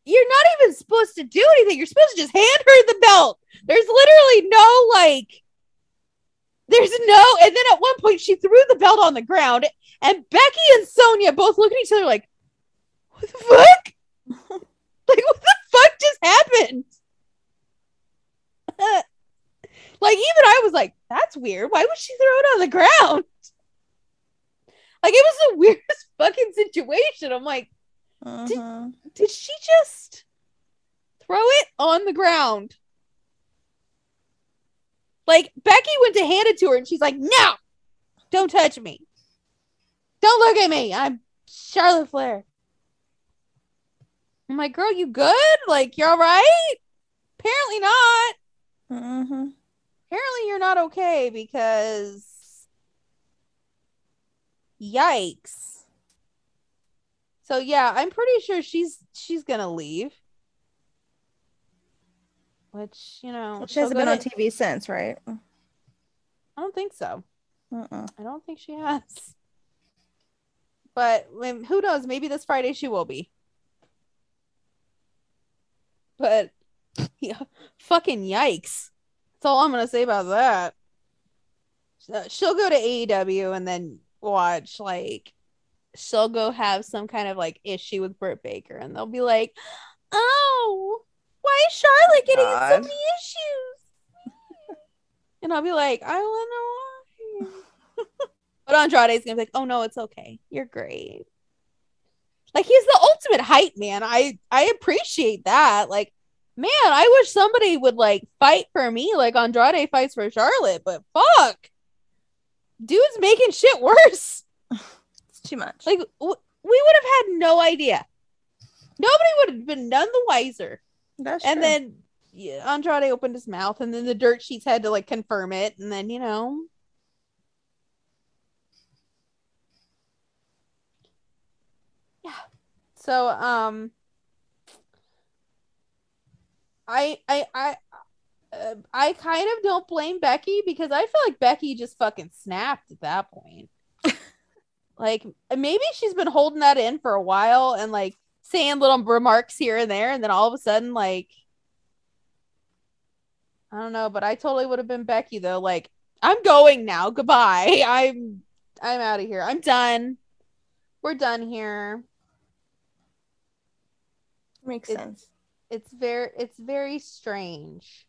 you're not even supposed to do anything. You're supposed to just hand her the belt. There's literally no like there's no and then at one point she threw the belt on the ground and Becky and Sonya both look at each other like, what the fuck? like what the fuck just happened? like even I was like, that's weird. Why would she throw it on the ground? Like it was the weirdest fucking situation. I'm like, Mhm. did she just throw it on the ground? Like Becky went to hand it to her and she's like, no, don't touch me. Don't look at me. I'm Charlotte Flair. I'm like, girl, you good? Like, you're all right? Apparently not. Mhm. Apparently you're not okay because yikes. So yeah, I'm pretty sure she's she's gonna leave. Which, you know, She hasn't been on to- TV since, right? I don't think so. Uh-uh. I don't think she has. But um, who knows? Maybe this Friday she will be. But yeah, fucking yikes. That's all I'm gonna say about that. She'll go to AEW and then watch like she'll go have some kind of like issue with Britt Baker and they'll be like, "Oh, why is Charlotte getting in so many issues?" and I'll be like, "I don't know why." But Andrade's gonna be like, "Oh no, it's okay. You're great." Like he's the ultimate hype man. I I appreciate that. Like, man, I wish somebody would like fight for me like Andrade fights for Charlotte. But fuck, dude's making shit worse. It's too much. Like w- we would have had no idea. Nobody would have been none the wiser. That's And true. then yeah, Andrade opened his mouth, and then the dirt sheets had to like confirm it, and then you know. Yeah. So um. I I I uh, I kind of don't blame Becky because I feel like Becky just fucking snapped at that point. like maybe she's been holding that in for a while and like saying little remarks here and there, and then all of a sudden, like I don't know, but I totally would have been Becky though. Like I'm going now. Goodbye. I'm I'm out of here. I'm done. We're done here. Makes It's- sense. It's very it's very strange.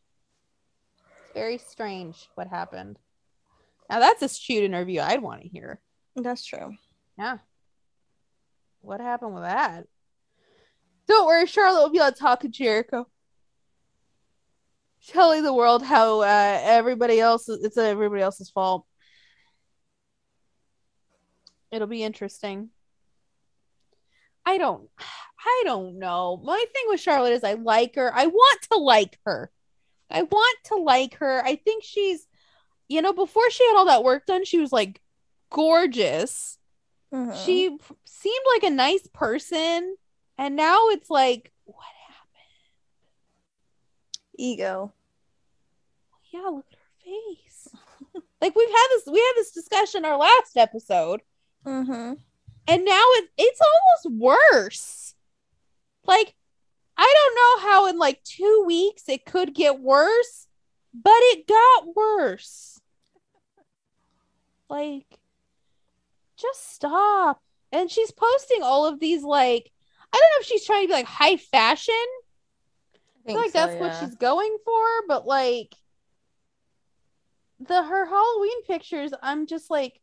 It's very strange what happened. Now that's a shoot interview I'd want to hear. That's true. Yeah. What happened with that? Don't worry, Charlotte will be on talk of Jericho. Telling the world how uh, everybody else it's everybody else's fault. It'll be interesting. I don't I don't know. My thing with Charlotte is I like her. I want to like her. I want to like her. I think she's you know, before she had all that work done, she was like gorgeous Mhm. she seemed like a nice person and now it's like what happened? Ego. yeah look at her face. Like we've had this we had this discussion our last episode. Mm-hmm. and now it, it's almost worse. Like i don't know how in like two weeks it could get worse but it got worse. Like just stop. And she's posting all of these like i don't know if she's trying to be like high fashion I feel like that's what she's going for, but like the her Halloween pictures, I'm just like,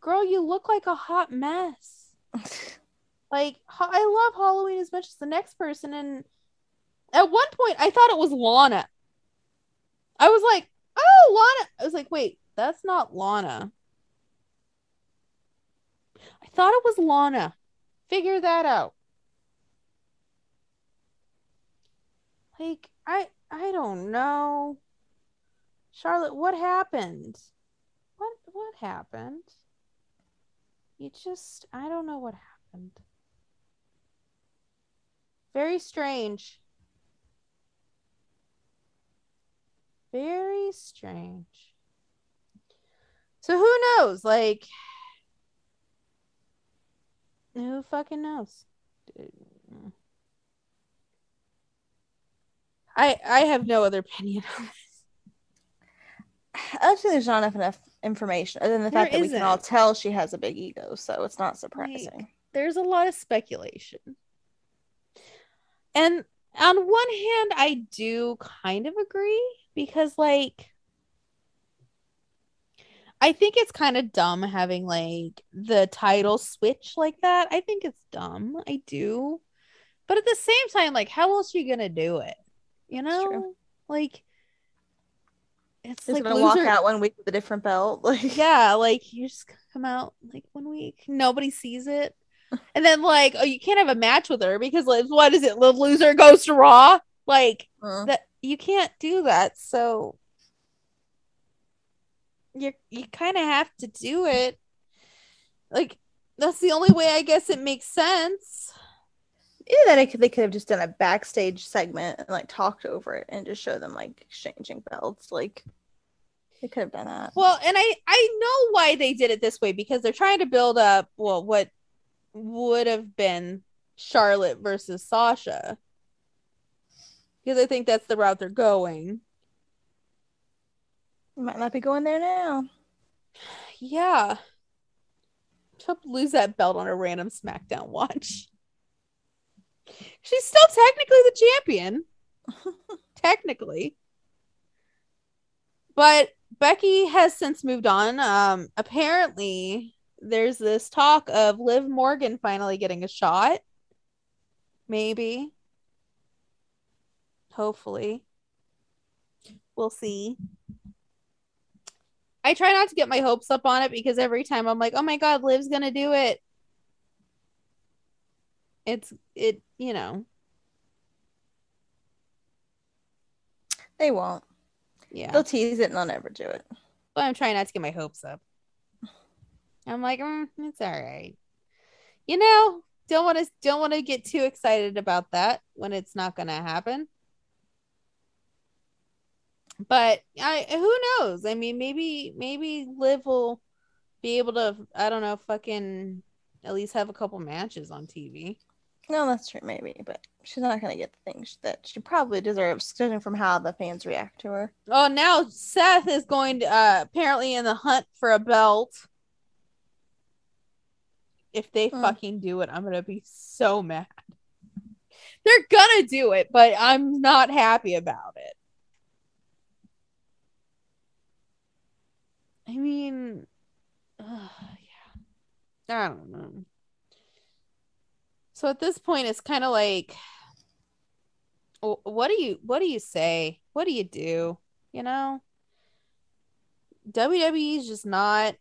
girl, you look like a hot mess. Like I love Halloween as much as the next person, and at one point I thought it was Lana. I was like, oh, Lana. I was like, wait, that's not Lana. I thought it was Lana. Figure that out. Like I I don't know. Charlotte, what happened? What what happened? You just I don't know what happened. Very strange. Very strange. So who knows? Like who fucking knows? I I have no other opinion on this. I don't think there's not enough enough information other than the fact There that we can all tell she has a big ego, so it's not surprising. There's a lot of speculation. And on one hand, I do kind of agree because like I think it's kind of dumb having like the title switch like that. I think it's dumb. I do. But at the same time, like how else are you gonna do it? You know? Like it's like gonna walk out one week with a different belt. Like yeah, like you just come out like one week, nobody sees it, and then like, oh, you can't have a match with her because like, what is it? The loser goes to Raw. Like uh, that, you can't do that. So you you kind of have to do it. Like that's the only way I guess it makes sense. Either that could- they could have just done a backstage segment and like talked over it and just show them like exchanging belts. Like they could have done that. Well, and I I know why they did it this way because they're trying to build up well what would have been Charlotte versus Sasha. Because I think that's the route they're going. Might not be going there now. Yeah. She'll lose that belt on a random SmackDown watch. She's still technically the champion. technically. But Becky has since moved on. Um, apparently, there's this talk of Liv Morgan finally getting a shot. Maybe. Hopefully. We'll see. I try not to get my hopes up on it because every time I'm like, oh my God, Liv's gonna do it. It's it, you know. They won't. Yeah. They'll tease it and they'll never do it. But I'm trying not to get my hopes up. I'm like, mm, it's all right. You know, don't want to don't want to get too excited about that when it's not going to happen. But I who knows? I mean, maybe maybe Liv will be able to I don't know, fucking at least have a couple matches on TV. No, that's true, maybe, but she's not gonna get the things that she probably deserves, judging from how the fans react to her. Oh, now Seth is going to uh, apparently in the hunt for a belt. If they Hmm. fucking do it, I'm gonna be so mad. They're gonna do it, but I'm not happy about it. I mean, ugh, yeah, I don't know. So at this point, it's kind of like, what do you what do you say? What do you do? You know, WWE is just not.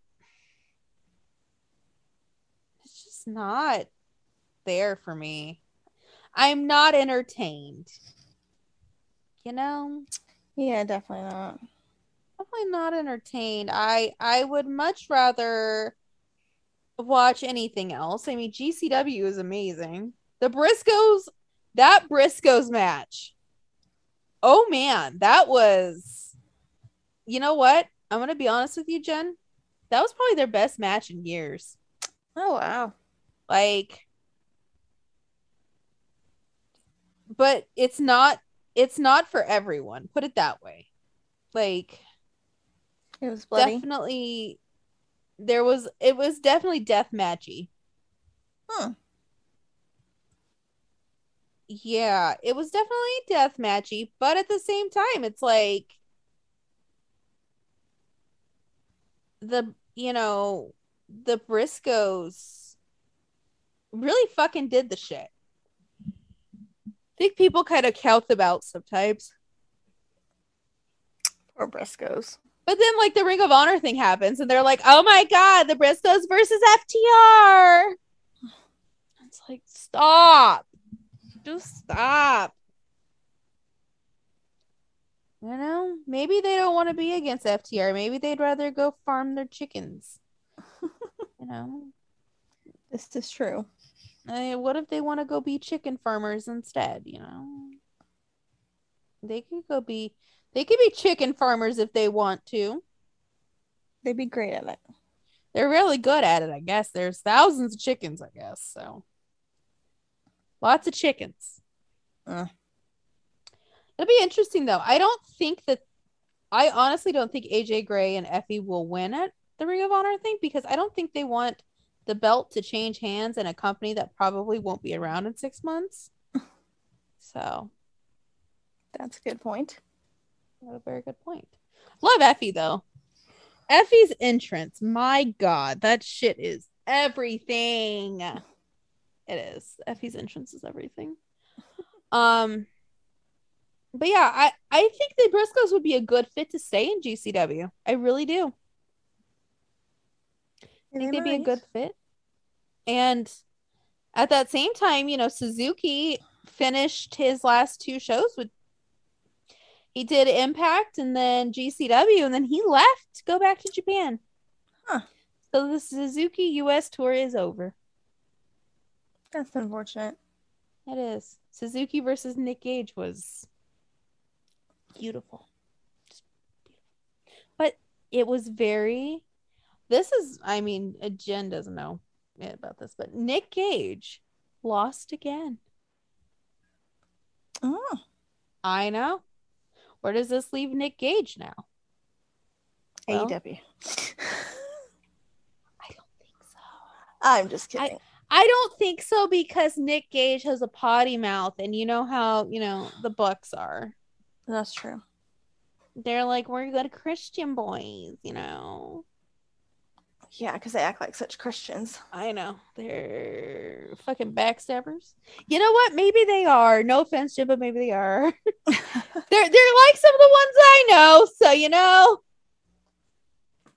It's just not there for me. I'm not entertained. You know, Yeah, definitely not. definitely not entertained. I I would much rather watch anything else. I mean, GCW is amazing. The Briscoes, that Briscoes match. Oh man, that was. You know what? I'm gonna be honest with you, Jen. That was probably their best match in years. Oh wow. Like, but it's not. It's not for everyone. Put it that way. Like, It was bloody. definitely there was it was definitely death matchy Hmm. yeah it was definitely death matchy but at the same time it's like the you know the briscoes really fucking did the shit i think people kind of count them out sometimes Or Briscoes. But then, like, the Ring of Honor thing happens, and they're like, oh my God, the Briscoes versus FTR. It's like, stop. Just stop. You know, maybe they don't want to be against FTR. Maybe they'd rather go farm their chickens. you know, This is true. I mean, what if they want to go be chicken farmers instead? You know, they could go be. They could be chicken farmers if they want to. They'd be great at it. They're really good at it, I guess. There's thousands of chickens, I guess. So lots of chickens. Uh. It'll be interesting though. I don't think that I honestly don't think AJ Gray and Effy will win at the Ring of Honor thing because I don't think they want the belt to change hands in a company that probably won't be around in six months. So That's a good point. A very good point. Love Effy though. Effy's entrance, my god, that shit is everything. It is. Effy's entrance is everything. Um, but yeah, I I think the Briscoes would be a good fit to stay in GCW. I really do. I think they'd be a good fit. And at that same time, you know, Suzuki finished his last two shows with he did Impact and then GCW and then he left to go back to Japan. Huh. So the Suzuki US tour is over. That's unfortunate. It is. Suzuki versus Nick Gage was beautiful. But it was very this is I mean, Jen doesn't know about this, but Nick Gage lost again. Oh, I know. Where does this leave Nick Gage now? Well, AEW. I don't think so. I'm just kidding. I don't think so because Nick Gage has a potty mouth, and you know how you know the Bucks are. That's true. They're like we're good Christian boys, you know. Yeah, because they act like such Christians. I know they're fucking backstabbers. You know what? Maybe they are. No offense, Jim, but maybe they are. they're they're like some of the ones I know. So you know,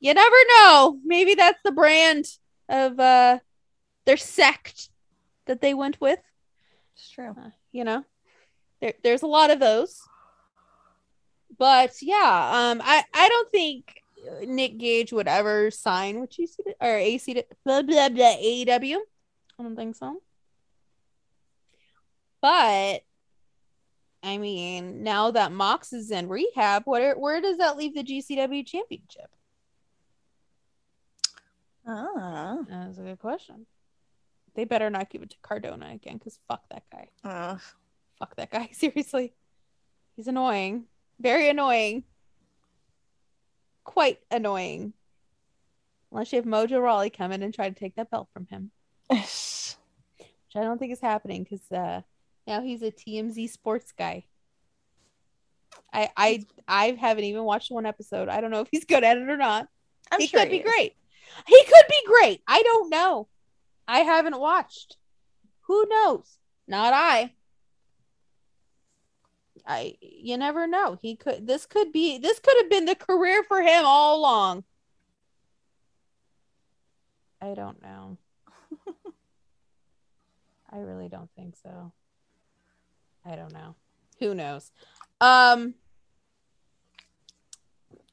you never know. Maybe that's the brand of uh their sect that they went with. It's true. Uh, you know, there there's a lot of those. but yeah, um, I I don't think Nick Gage would ever sign with GC or AC blah blah blah AEW. I don't think so. But I mean, now that Mox is in rehab, what where does that leave the GCW championship? Ah, That's a good question. They better not give it to Cardona again, because fuck that guy. Fuck that guy. Seriously. He's annoying. Very annoying. Quite annoying. Unless you have Mojo Rawley come in and try to take that belt from him. Which I don't think is happening because uh now he's a TMZ sports guy. I I I haven't even watched one episode. I don't know if he's good at it or not. I'm he sure could be is. great. He could be great. I don't know. I haven't watched. Who knows? Not I. I you never know. He could this could be this could have been the career for him all along. I don't know. I really don't think so. I don't know. Who knows? Um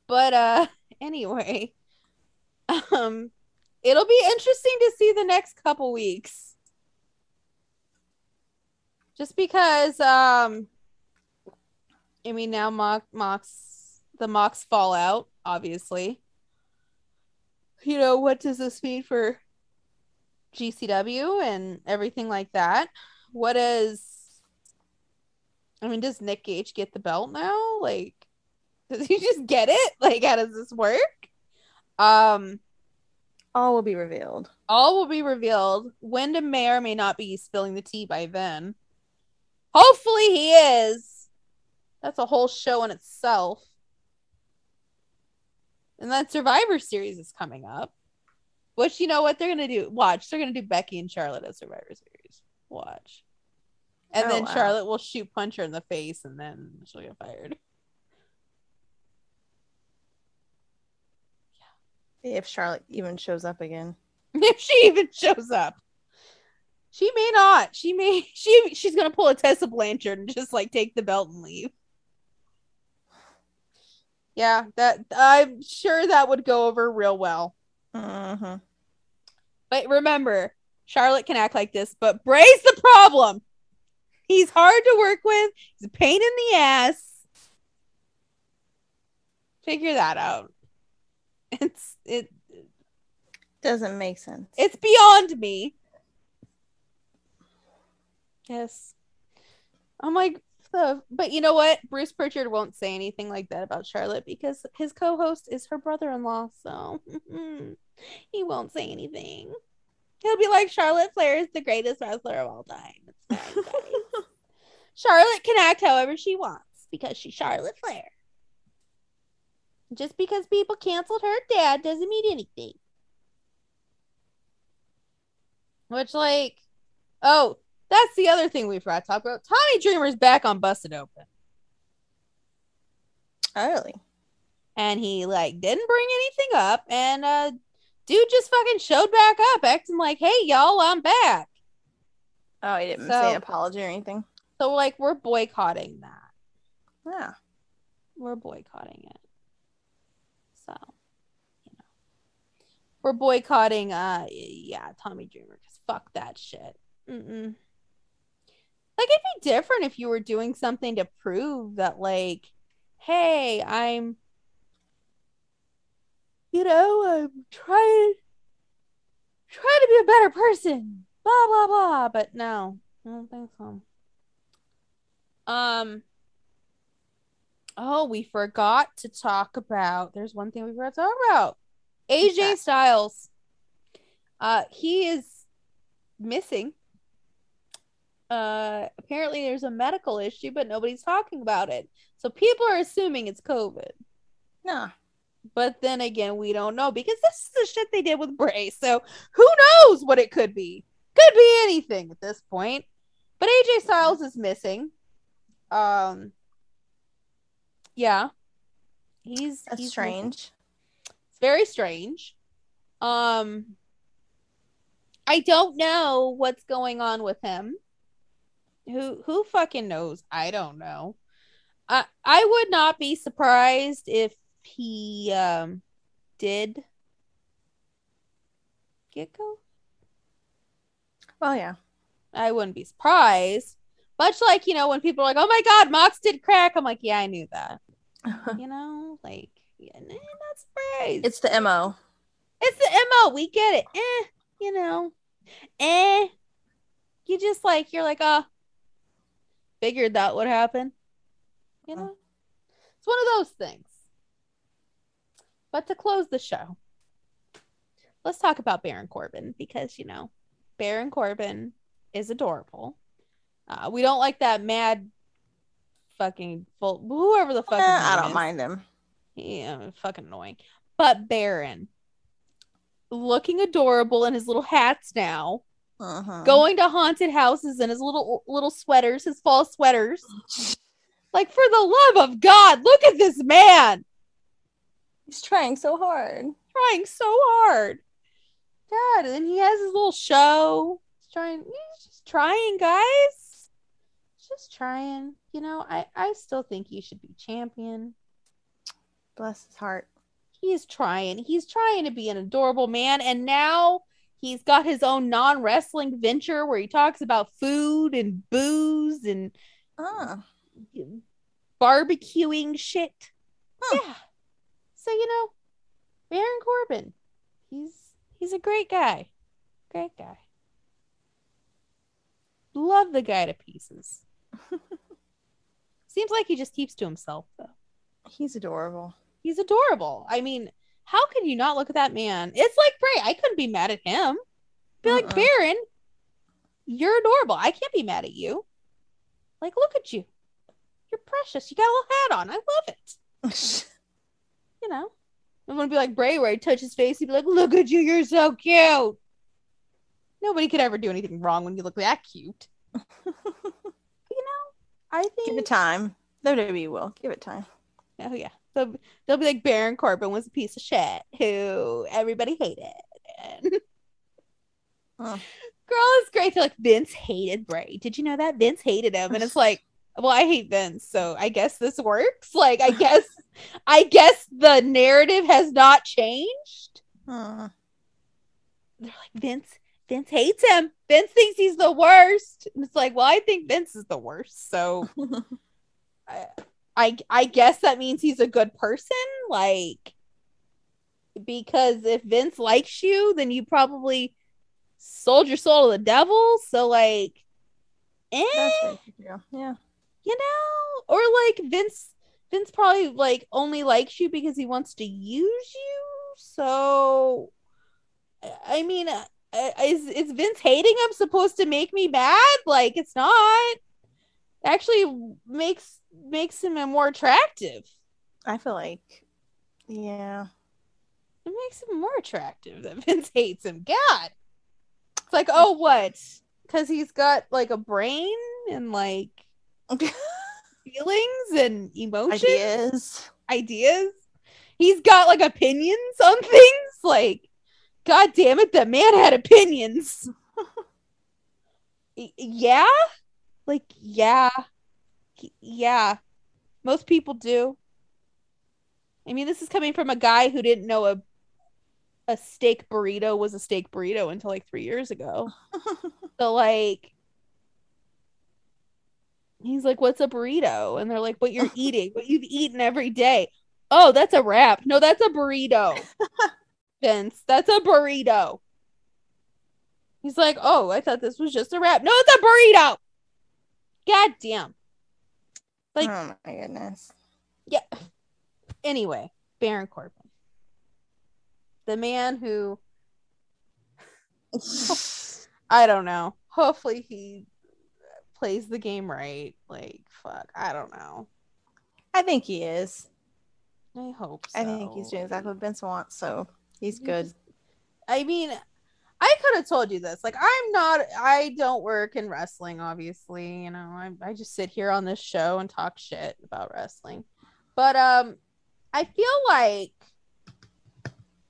but uh anyway, um it'll be interesting to see the next couple weeks. Just because um I mean now Mox Mox the Mox fallout, obviously. You know, what does this mean for GCW and everything like that? What is I mean, does Nick Gage get the belt now? Like does he just get it? Like how does this work? Um All will be revealed. all will be revealed. Windham may or may not be spilling the tea by then. Hopefully he is. That's a whole show in itself. And that Survivor Series is coming up. Which you know what they're gonna do? Watch. They're gonna do Becky and Charlotte at Survivor Series. Watch. And Oh, then wow. Charlotte will shoot punch her in the face and then she'll get fired. If Charlotte even shows up again. if she even shows up. She may not. She may she she's gonna pull a Tessa Blanchard and just like take the belt and leave. Yeah, that I'm sure that would go over real well. Mm-hmm. But remember, Charlotte can act like this, but Bray's the problem. He's hard to work with. He's a pain in the ass. Figure that out. It's it Doesn't make sense. It's beyond me. Yes. I'm like, the, but you know what? Bruce Pritchard won't say anything like that about Charlotte because his co host is her brother in law. So he won't say anything. He'll be like, Charlotte Flair is the greatest wrestler of all time. Charlotte can act however she wants because she's Charlotte Flair. Just because people canceled her dad doesn't mean anything. Which, like, oh, that's the other thing we forgot to talk about. Tommy Dreamer's back on Busted Open. Early. And he, like, didn't bring anything up. And, uh, dude just fucking showed back up, acting like, hey, y'all, I'm back. Oh, he didn't So- say an apology or anything. So, like, we're boycotting that. Yeah. We're boycotting it. So, you know. We're boycotting, uh, yeah, Tommy Dreamer, because fuck that shit. Mm-mm. Like, it'd be different if you were doing something to prove that, like, hey, I'm, you know, I'm trying, trying to be a better person. Blah, blah, blah. But no, I don't think so. Um, Oh, we forgot to talk about. There's one thing we forgot to talk about. AJ? Styles. Uh, he is missing. Uh, apparently there's a medical issue, but nobody's talking about it. So people are assuming it's COVID. No. But then again, we don't know because this is the shit they did with Bray. So who knows what it could be? Could be anything at this point. But AJ Styles is missing. Um yeah. He's That's he's strange. missing. It's very strange. Um I don't know what's going on with him. Who who fucking knows? I don't know. I I would not be surprised if he um did get go. Well, yeah. I wouldn't be surprised. Much like, you know, when people are like, oh my God, Mox did crack. I'm like, yeah, I knew that. you know, like, yeah, nah, not surprised. it's the mo. It's the MO. We get it. Eh, you know, eh. You just like, you're like, oh, figured that would happen. You know, it's one of those things. But to close the show, let's talk about Baron Corbin because, you know, Baron Corbin is adorable. Uh, we don't like that mad fucking full, whoever the fuck. Eh, I don't is. mind him. Yeah, fucking annoying. But Baron, looking adorable in his little hats now, Uh-huh. going to haunted houses in his little little sweaters, his fall sweaters. Like for the love of God, look at this man He's trying so hard. trying so hard. God, and he has his little show. He's trying. He's just trying, guys. Just trying. You know, I I still think he should be champion. Bless his heart. he's trying. He's trying to be an adorable man. And now he's got his own non wrestling venture where he talks about food and booze and Ah, barbecuing shit. Huh. Yeah. So, you know, Baron Corbin, he's he's a great guy. Great guy. Love the guy to pieces. Seems like he just keeps to himself though. he's adorable. He's adorable. I mean, how can you not look at that man? It's like Bray. I couldn't be mad at him. Be like, Uh-uh. Baron, you're adorable. I can't be mad at you. Like, look at you. You're precious. You got a little hat on. I love it. You know? I'm gonna be like Bray where I touch his face, he'd be like, Look at you, you're so cute. Nobody could ever do anything wrong when you look that cute. you know, I think Give it time. WWE will. Give it time. Oh yeah. They'll, they'll be like Baron Corbin was a piece of shit who everybody hated. And Huh. Girl, it's great. They're like Vince hated Bray. Did you know that Vince hated him? And it's like, well, I hate Vince, so I guess this works. Like, I guess, I guess the narrative has not changed. Uh, They're like Vince. Vince hates him. Vince thinks he's the worst. And it's like, well, I think Vince is the worst. So I, I I guess that means he's a good person. Like because if Vince likes you, then you probably sold your soul to the devil. So like, eh, That's. Yeah. you know, or like Vince Vince probably like only likes you because he wants to use you. So I- mean, uh, is is Vince hating him supposed to make me mad? Like it's not. Actually makes makes him more attractive. I feel like, yeah. It makes him more attractive that Vince hates him. God. It's like, oh what? Because he's got like a brain and like feelings and emotions. Ideas. ideas. He's got like opinions on things. Like, god damn it, that man had opinions. Yeah, like yeah, yeah. Most people do. I mean, this is coming from a guy who didn't know a a steak burrito was a steak burrito until like three years ago. So like he's like, What's a burrito? And they're like, What you're eating, what you've eaten every day. Oh, that's a wrap. No, that's a burrito. Vince, that's a burrito. He's like, Oh, I thought this was just a wrap. No, it's a burrito. God damn. Like- oh my goodness. Yeah. Anyway, Baron Corbin. The man who I don't know. Hopefully he plays the game right. Like fuck, I don't know. I think he is. I hope so. I think he's doing exactly what Vince wants, so he's good. I mean, I could have told you this. Like, I'm not. I don't work in wrestling. Obviously, you know, I I just sit here on this show and talk shit about wrestling. But um, I feel like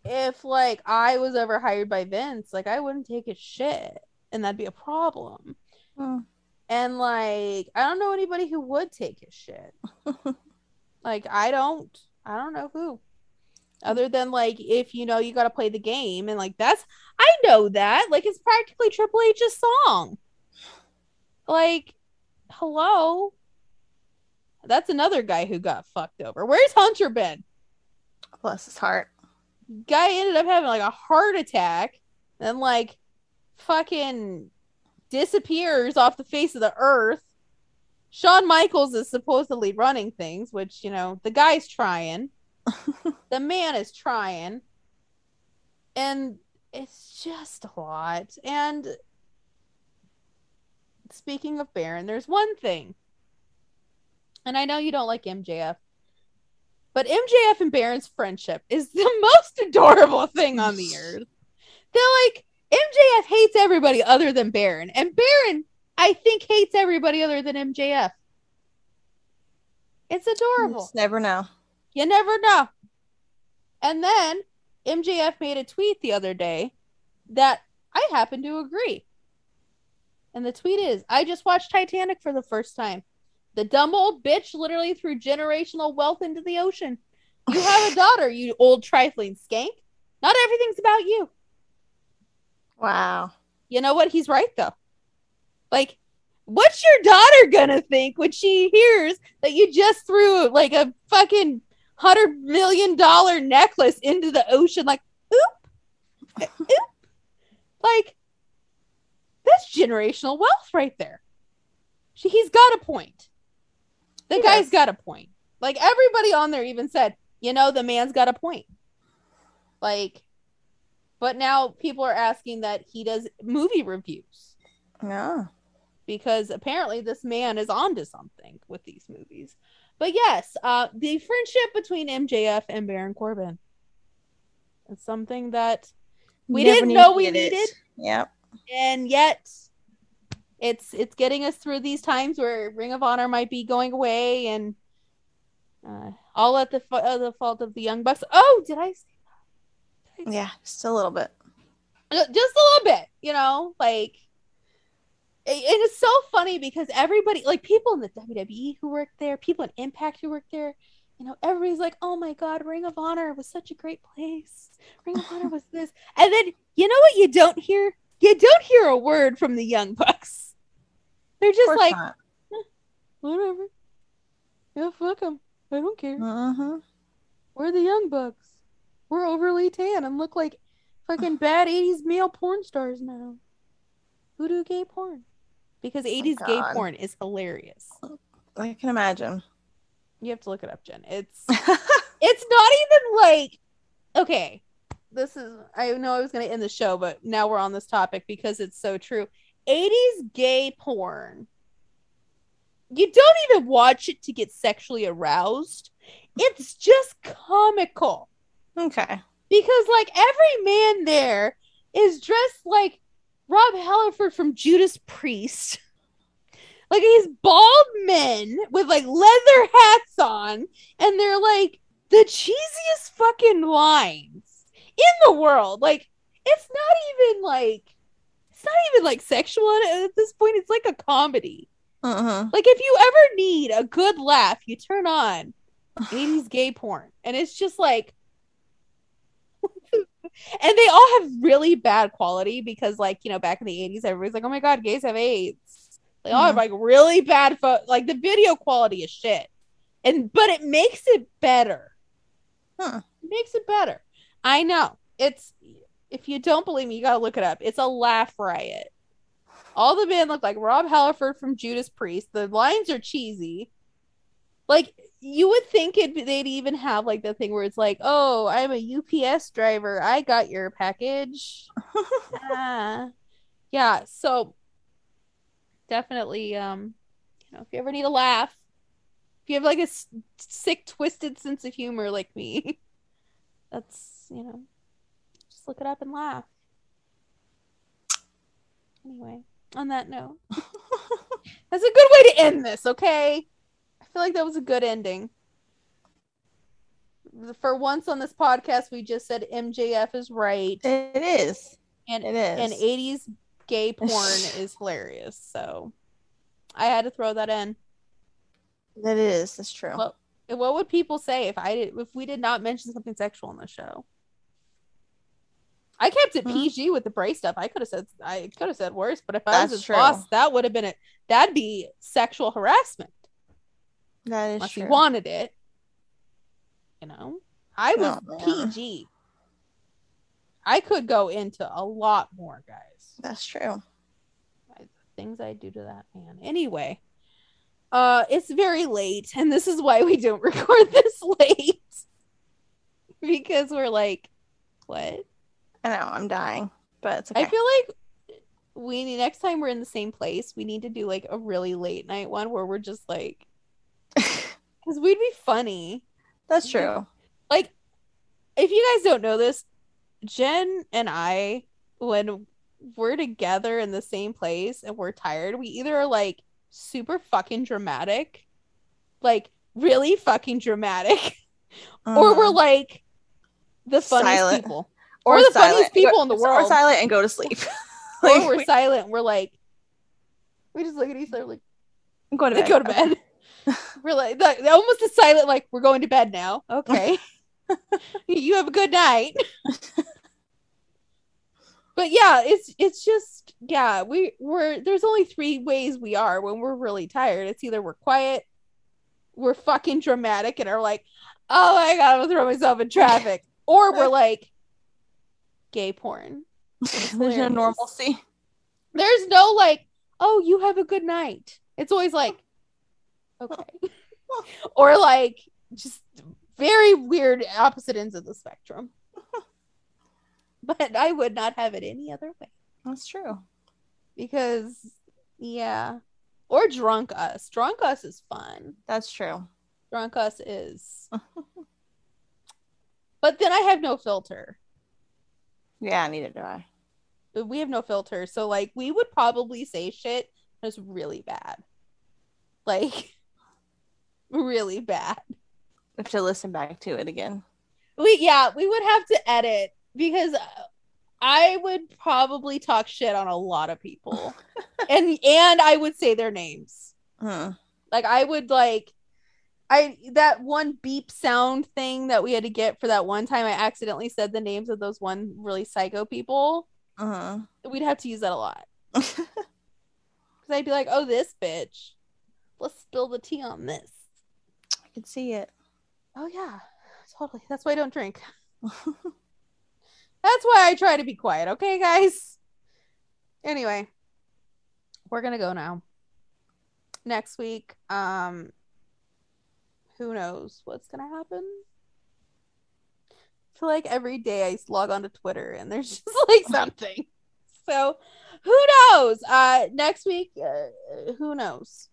if like I was ever hired by Vince, like I wouldn't take his shit, and that'd be a problem. Hmm. And like, I don't know anybody who would take his shit. Like I don't I don't know who. Other than like if you know you got to play the game and like that's I know that like it's practically Triple H's song. Like hello. That's another guy who got fucked over. Where's Hunter been? Bless his heart. Guy ended up having like a heart attack and like fucking disappears off the face of the earth. Shawn Michaels is supposedly running things, which, you know, the guy's trying. the man is trying. And it's just a lot. And speaking of Baron, there's one thing. And I know you don't like MJF, but MJF and Baron's friendship is the most adorable thing on the earth. They're like, MJF hates everybody other than Baron, and Baron, I think, hates everybody other than MJF. It's adorable. Never know. You never know. And then MJF made a tweet the other day that I happen to agree. And the tweet is I just watched Titanic for the first time. The dumb old bitch literally threw generational wealth into the ocean. You have a daughter, you old trifling skank. Not everything's about you. Wow. You know what? He's right though. Like, what's your daughter gonna think when she hears that you just threw like a fucking hundred million dollar necklace into the ocean? Like, oop, oop. Like, that's generational wealth right there. She, he's got a point. The guy's got a point. Like everybody on there even said, you know, the man's got a point. Like, but now people are asking that he does movie reviews. Yeah. Because apparently this man is onto something with these movies. But yes, uh, the friendship between MJF and Baron Corbin is something that we Never didn't know we it. needed, Yep. and yet it's it's getting us through these times where Ring of Honor might be going away, and uh, all at the fa- uh, the fault of the Young Bucks. Oh, did I? say that? Yeah, just a little bit. Uh, just a little bit, you know, like it, is so funny because everybody, like people in the WWE who work there, people in Impact who work there, you know, everybody's like, "Oh my God, Ring of Honor was such a great place. Ring of Honor was this," and then you know what? You don't hear, you don't hear a word from the Young Bucks. They're just like, not. whatever. Yeah, fuck them. I don't care. Mhm. We're the Young Bucks. We're overly tan and look like fucking bad 80s male porn stars now. Who do gay porn? Because 80s gay porn is hilarious. I can imagine. You have to look it up, Jen. It's it's not even like okay. This is I know I was gonna end the show, but now we're on this topic because it's so true. 80s gay porn. You don't even watch it to get sexually aroused. It's just comical. okay. because like every man there is dressed like Rob Halford from Judas Priest. Like these bald men with like leather hats on, and they're like the cheesiest fucking lines in the world. Like it's not even like it's not even like sexual at this point. It's like a comedy. Mhm. Like if you ever need a good laugh, you turn on 80s gay porn. And it's just like and they all have really bad quality because like, you know, back in the 80s everybody's like, "Oh my god, gays have AIDS." They all have Mhm. like really bad pho- like the video quality is shit. And but it makes it better. Huh. It makes it better. I know. It's if you don't believe me, you got to look it up. It's a laugh riot. All the men look like Rob Halford from Judas Priest. The lines are cheesy. Like you would think it they'd even have like the thing where it's like, "Oh, I'm a UPS driver. I got your package." Ah. Yeah, so definitely um you know, if you ever need a laugh, if you have like a s- sick twisted sense of humor like me, that's, you know, just look it up and laugh. Anyway, on that note, that's a good way to end this, okay? I feel like that was a good ending. For once on this podcast, we just said MJF is right, It is. and It is. and 80s gay porn is hilarious. So I had to throw that in. That is. That's true. Well, What would people say if I did if we did not mention something sexual in the show? I kept it Mhm. PG with the Bray stuff. I could have said I could have said worse, but if I That's was his true. boss, that would have been it. That'd be sexual harassment. That is Unless he wanted it. You know? I was Oh. PG. I could go into a lot more, guys. That's true. Things I do to that man. Anyway, uh, it's very late, and this is why we don't record this late. because we're like, what? I know I'm dying, but it's okay. I feel like we need next time we're in the same place, we need to do like a really late night one where we're just like, because we'd be funny. That's true. like if you guys don't know this jen and i when we're together in the same place and we're tired we either are like super fucking dramatic like really fucking dramatic or we're Mhm. like the funniest Silent. people we're the funniest people in the Or world. silent and go to sleep. or we're we- silent we're like we just look at each other like go to "Let's bed. go to bed we're like the, almost a silent like we're going to bed now okay you have a good night but yeah it's it's just yeah we we're there's only three ways we are when we're really tired. It's either we're quiet we're fucking dramatic and are like oh my god i'm gonna throw myself in traffic or we're like gay porn. There's no normalcy. there's no like oh you have a good night. It's always like okay. Or like just very weird opposite ends of the spectrum but i would not have it any other way. That's true. because yeah. Or drunk us. Drunk us is fun. That's true. drunk us is. But then i have no filter. Yeah, neither do I. But we have no filter. So like we would probably say shit that's really bad. Like really bad. I have to listen back to it again. we yeah we would have to edit because i would probably talk shit on a lot of people. And and i would say their names. Hmm. like i would like i that one beep sound thing that we had to get for that one time i accidentally said the names of those one really psycho people. Uh-huh. we'd have to use that a lot. Because i'd be like oh this bitch. Let's spill the tea on this. I can see it. oh yeah. Totally. That's why i don't drink That's why I try to be quiet, okay, guys? Anyway, we're gonna go now. Next week, um, who knows what's gonna happen? I feel like every day I log onto Twitter and there's just like something. So who knows? Uh, next week, uh, who knows?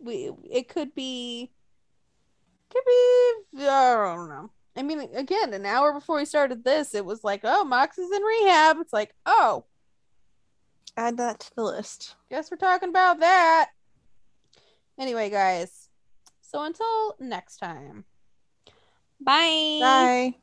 We it could be, could be. I don't know. I mean, again, an hour before we started this, it was like, oh, Mox is in rehab. It's like, oh, Add that to the list. guess we're talking about that. Anyway, guys, so until next time, bye. Bye.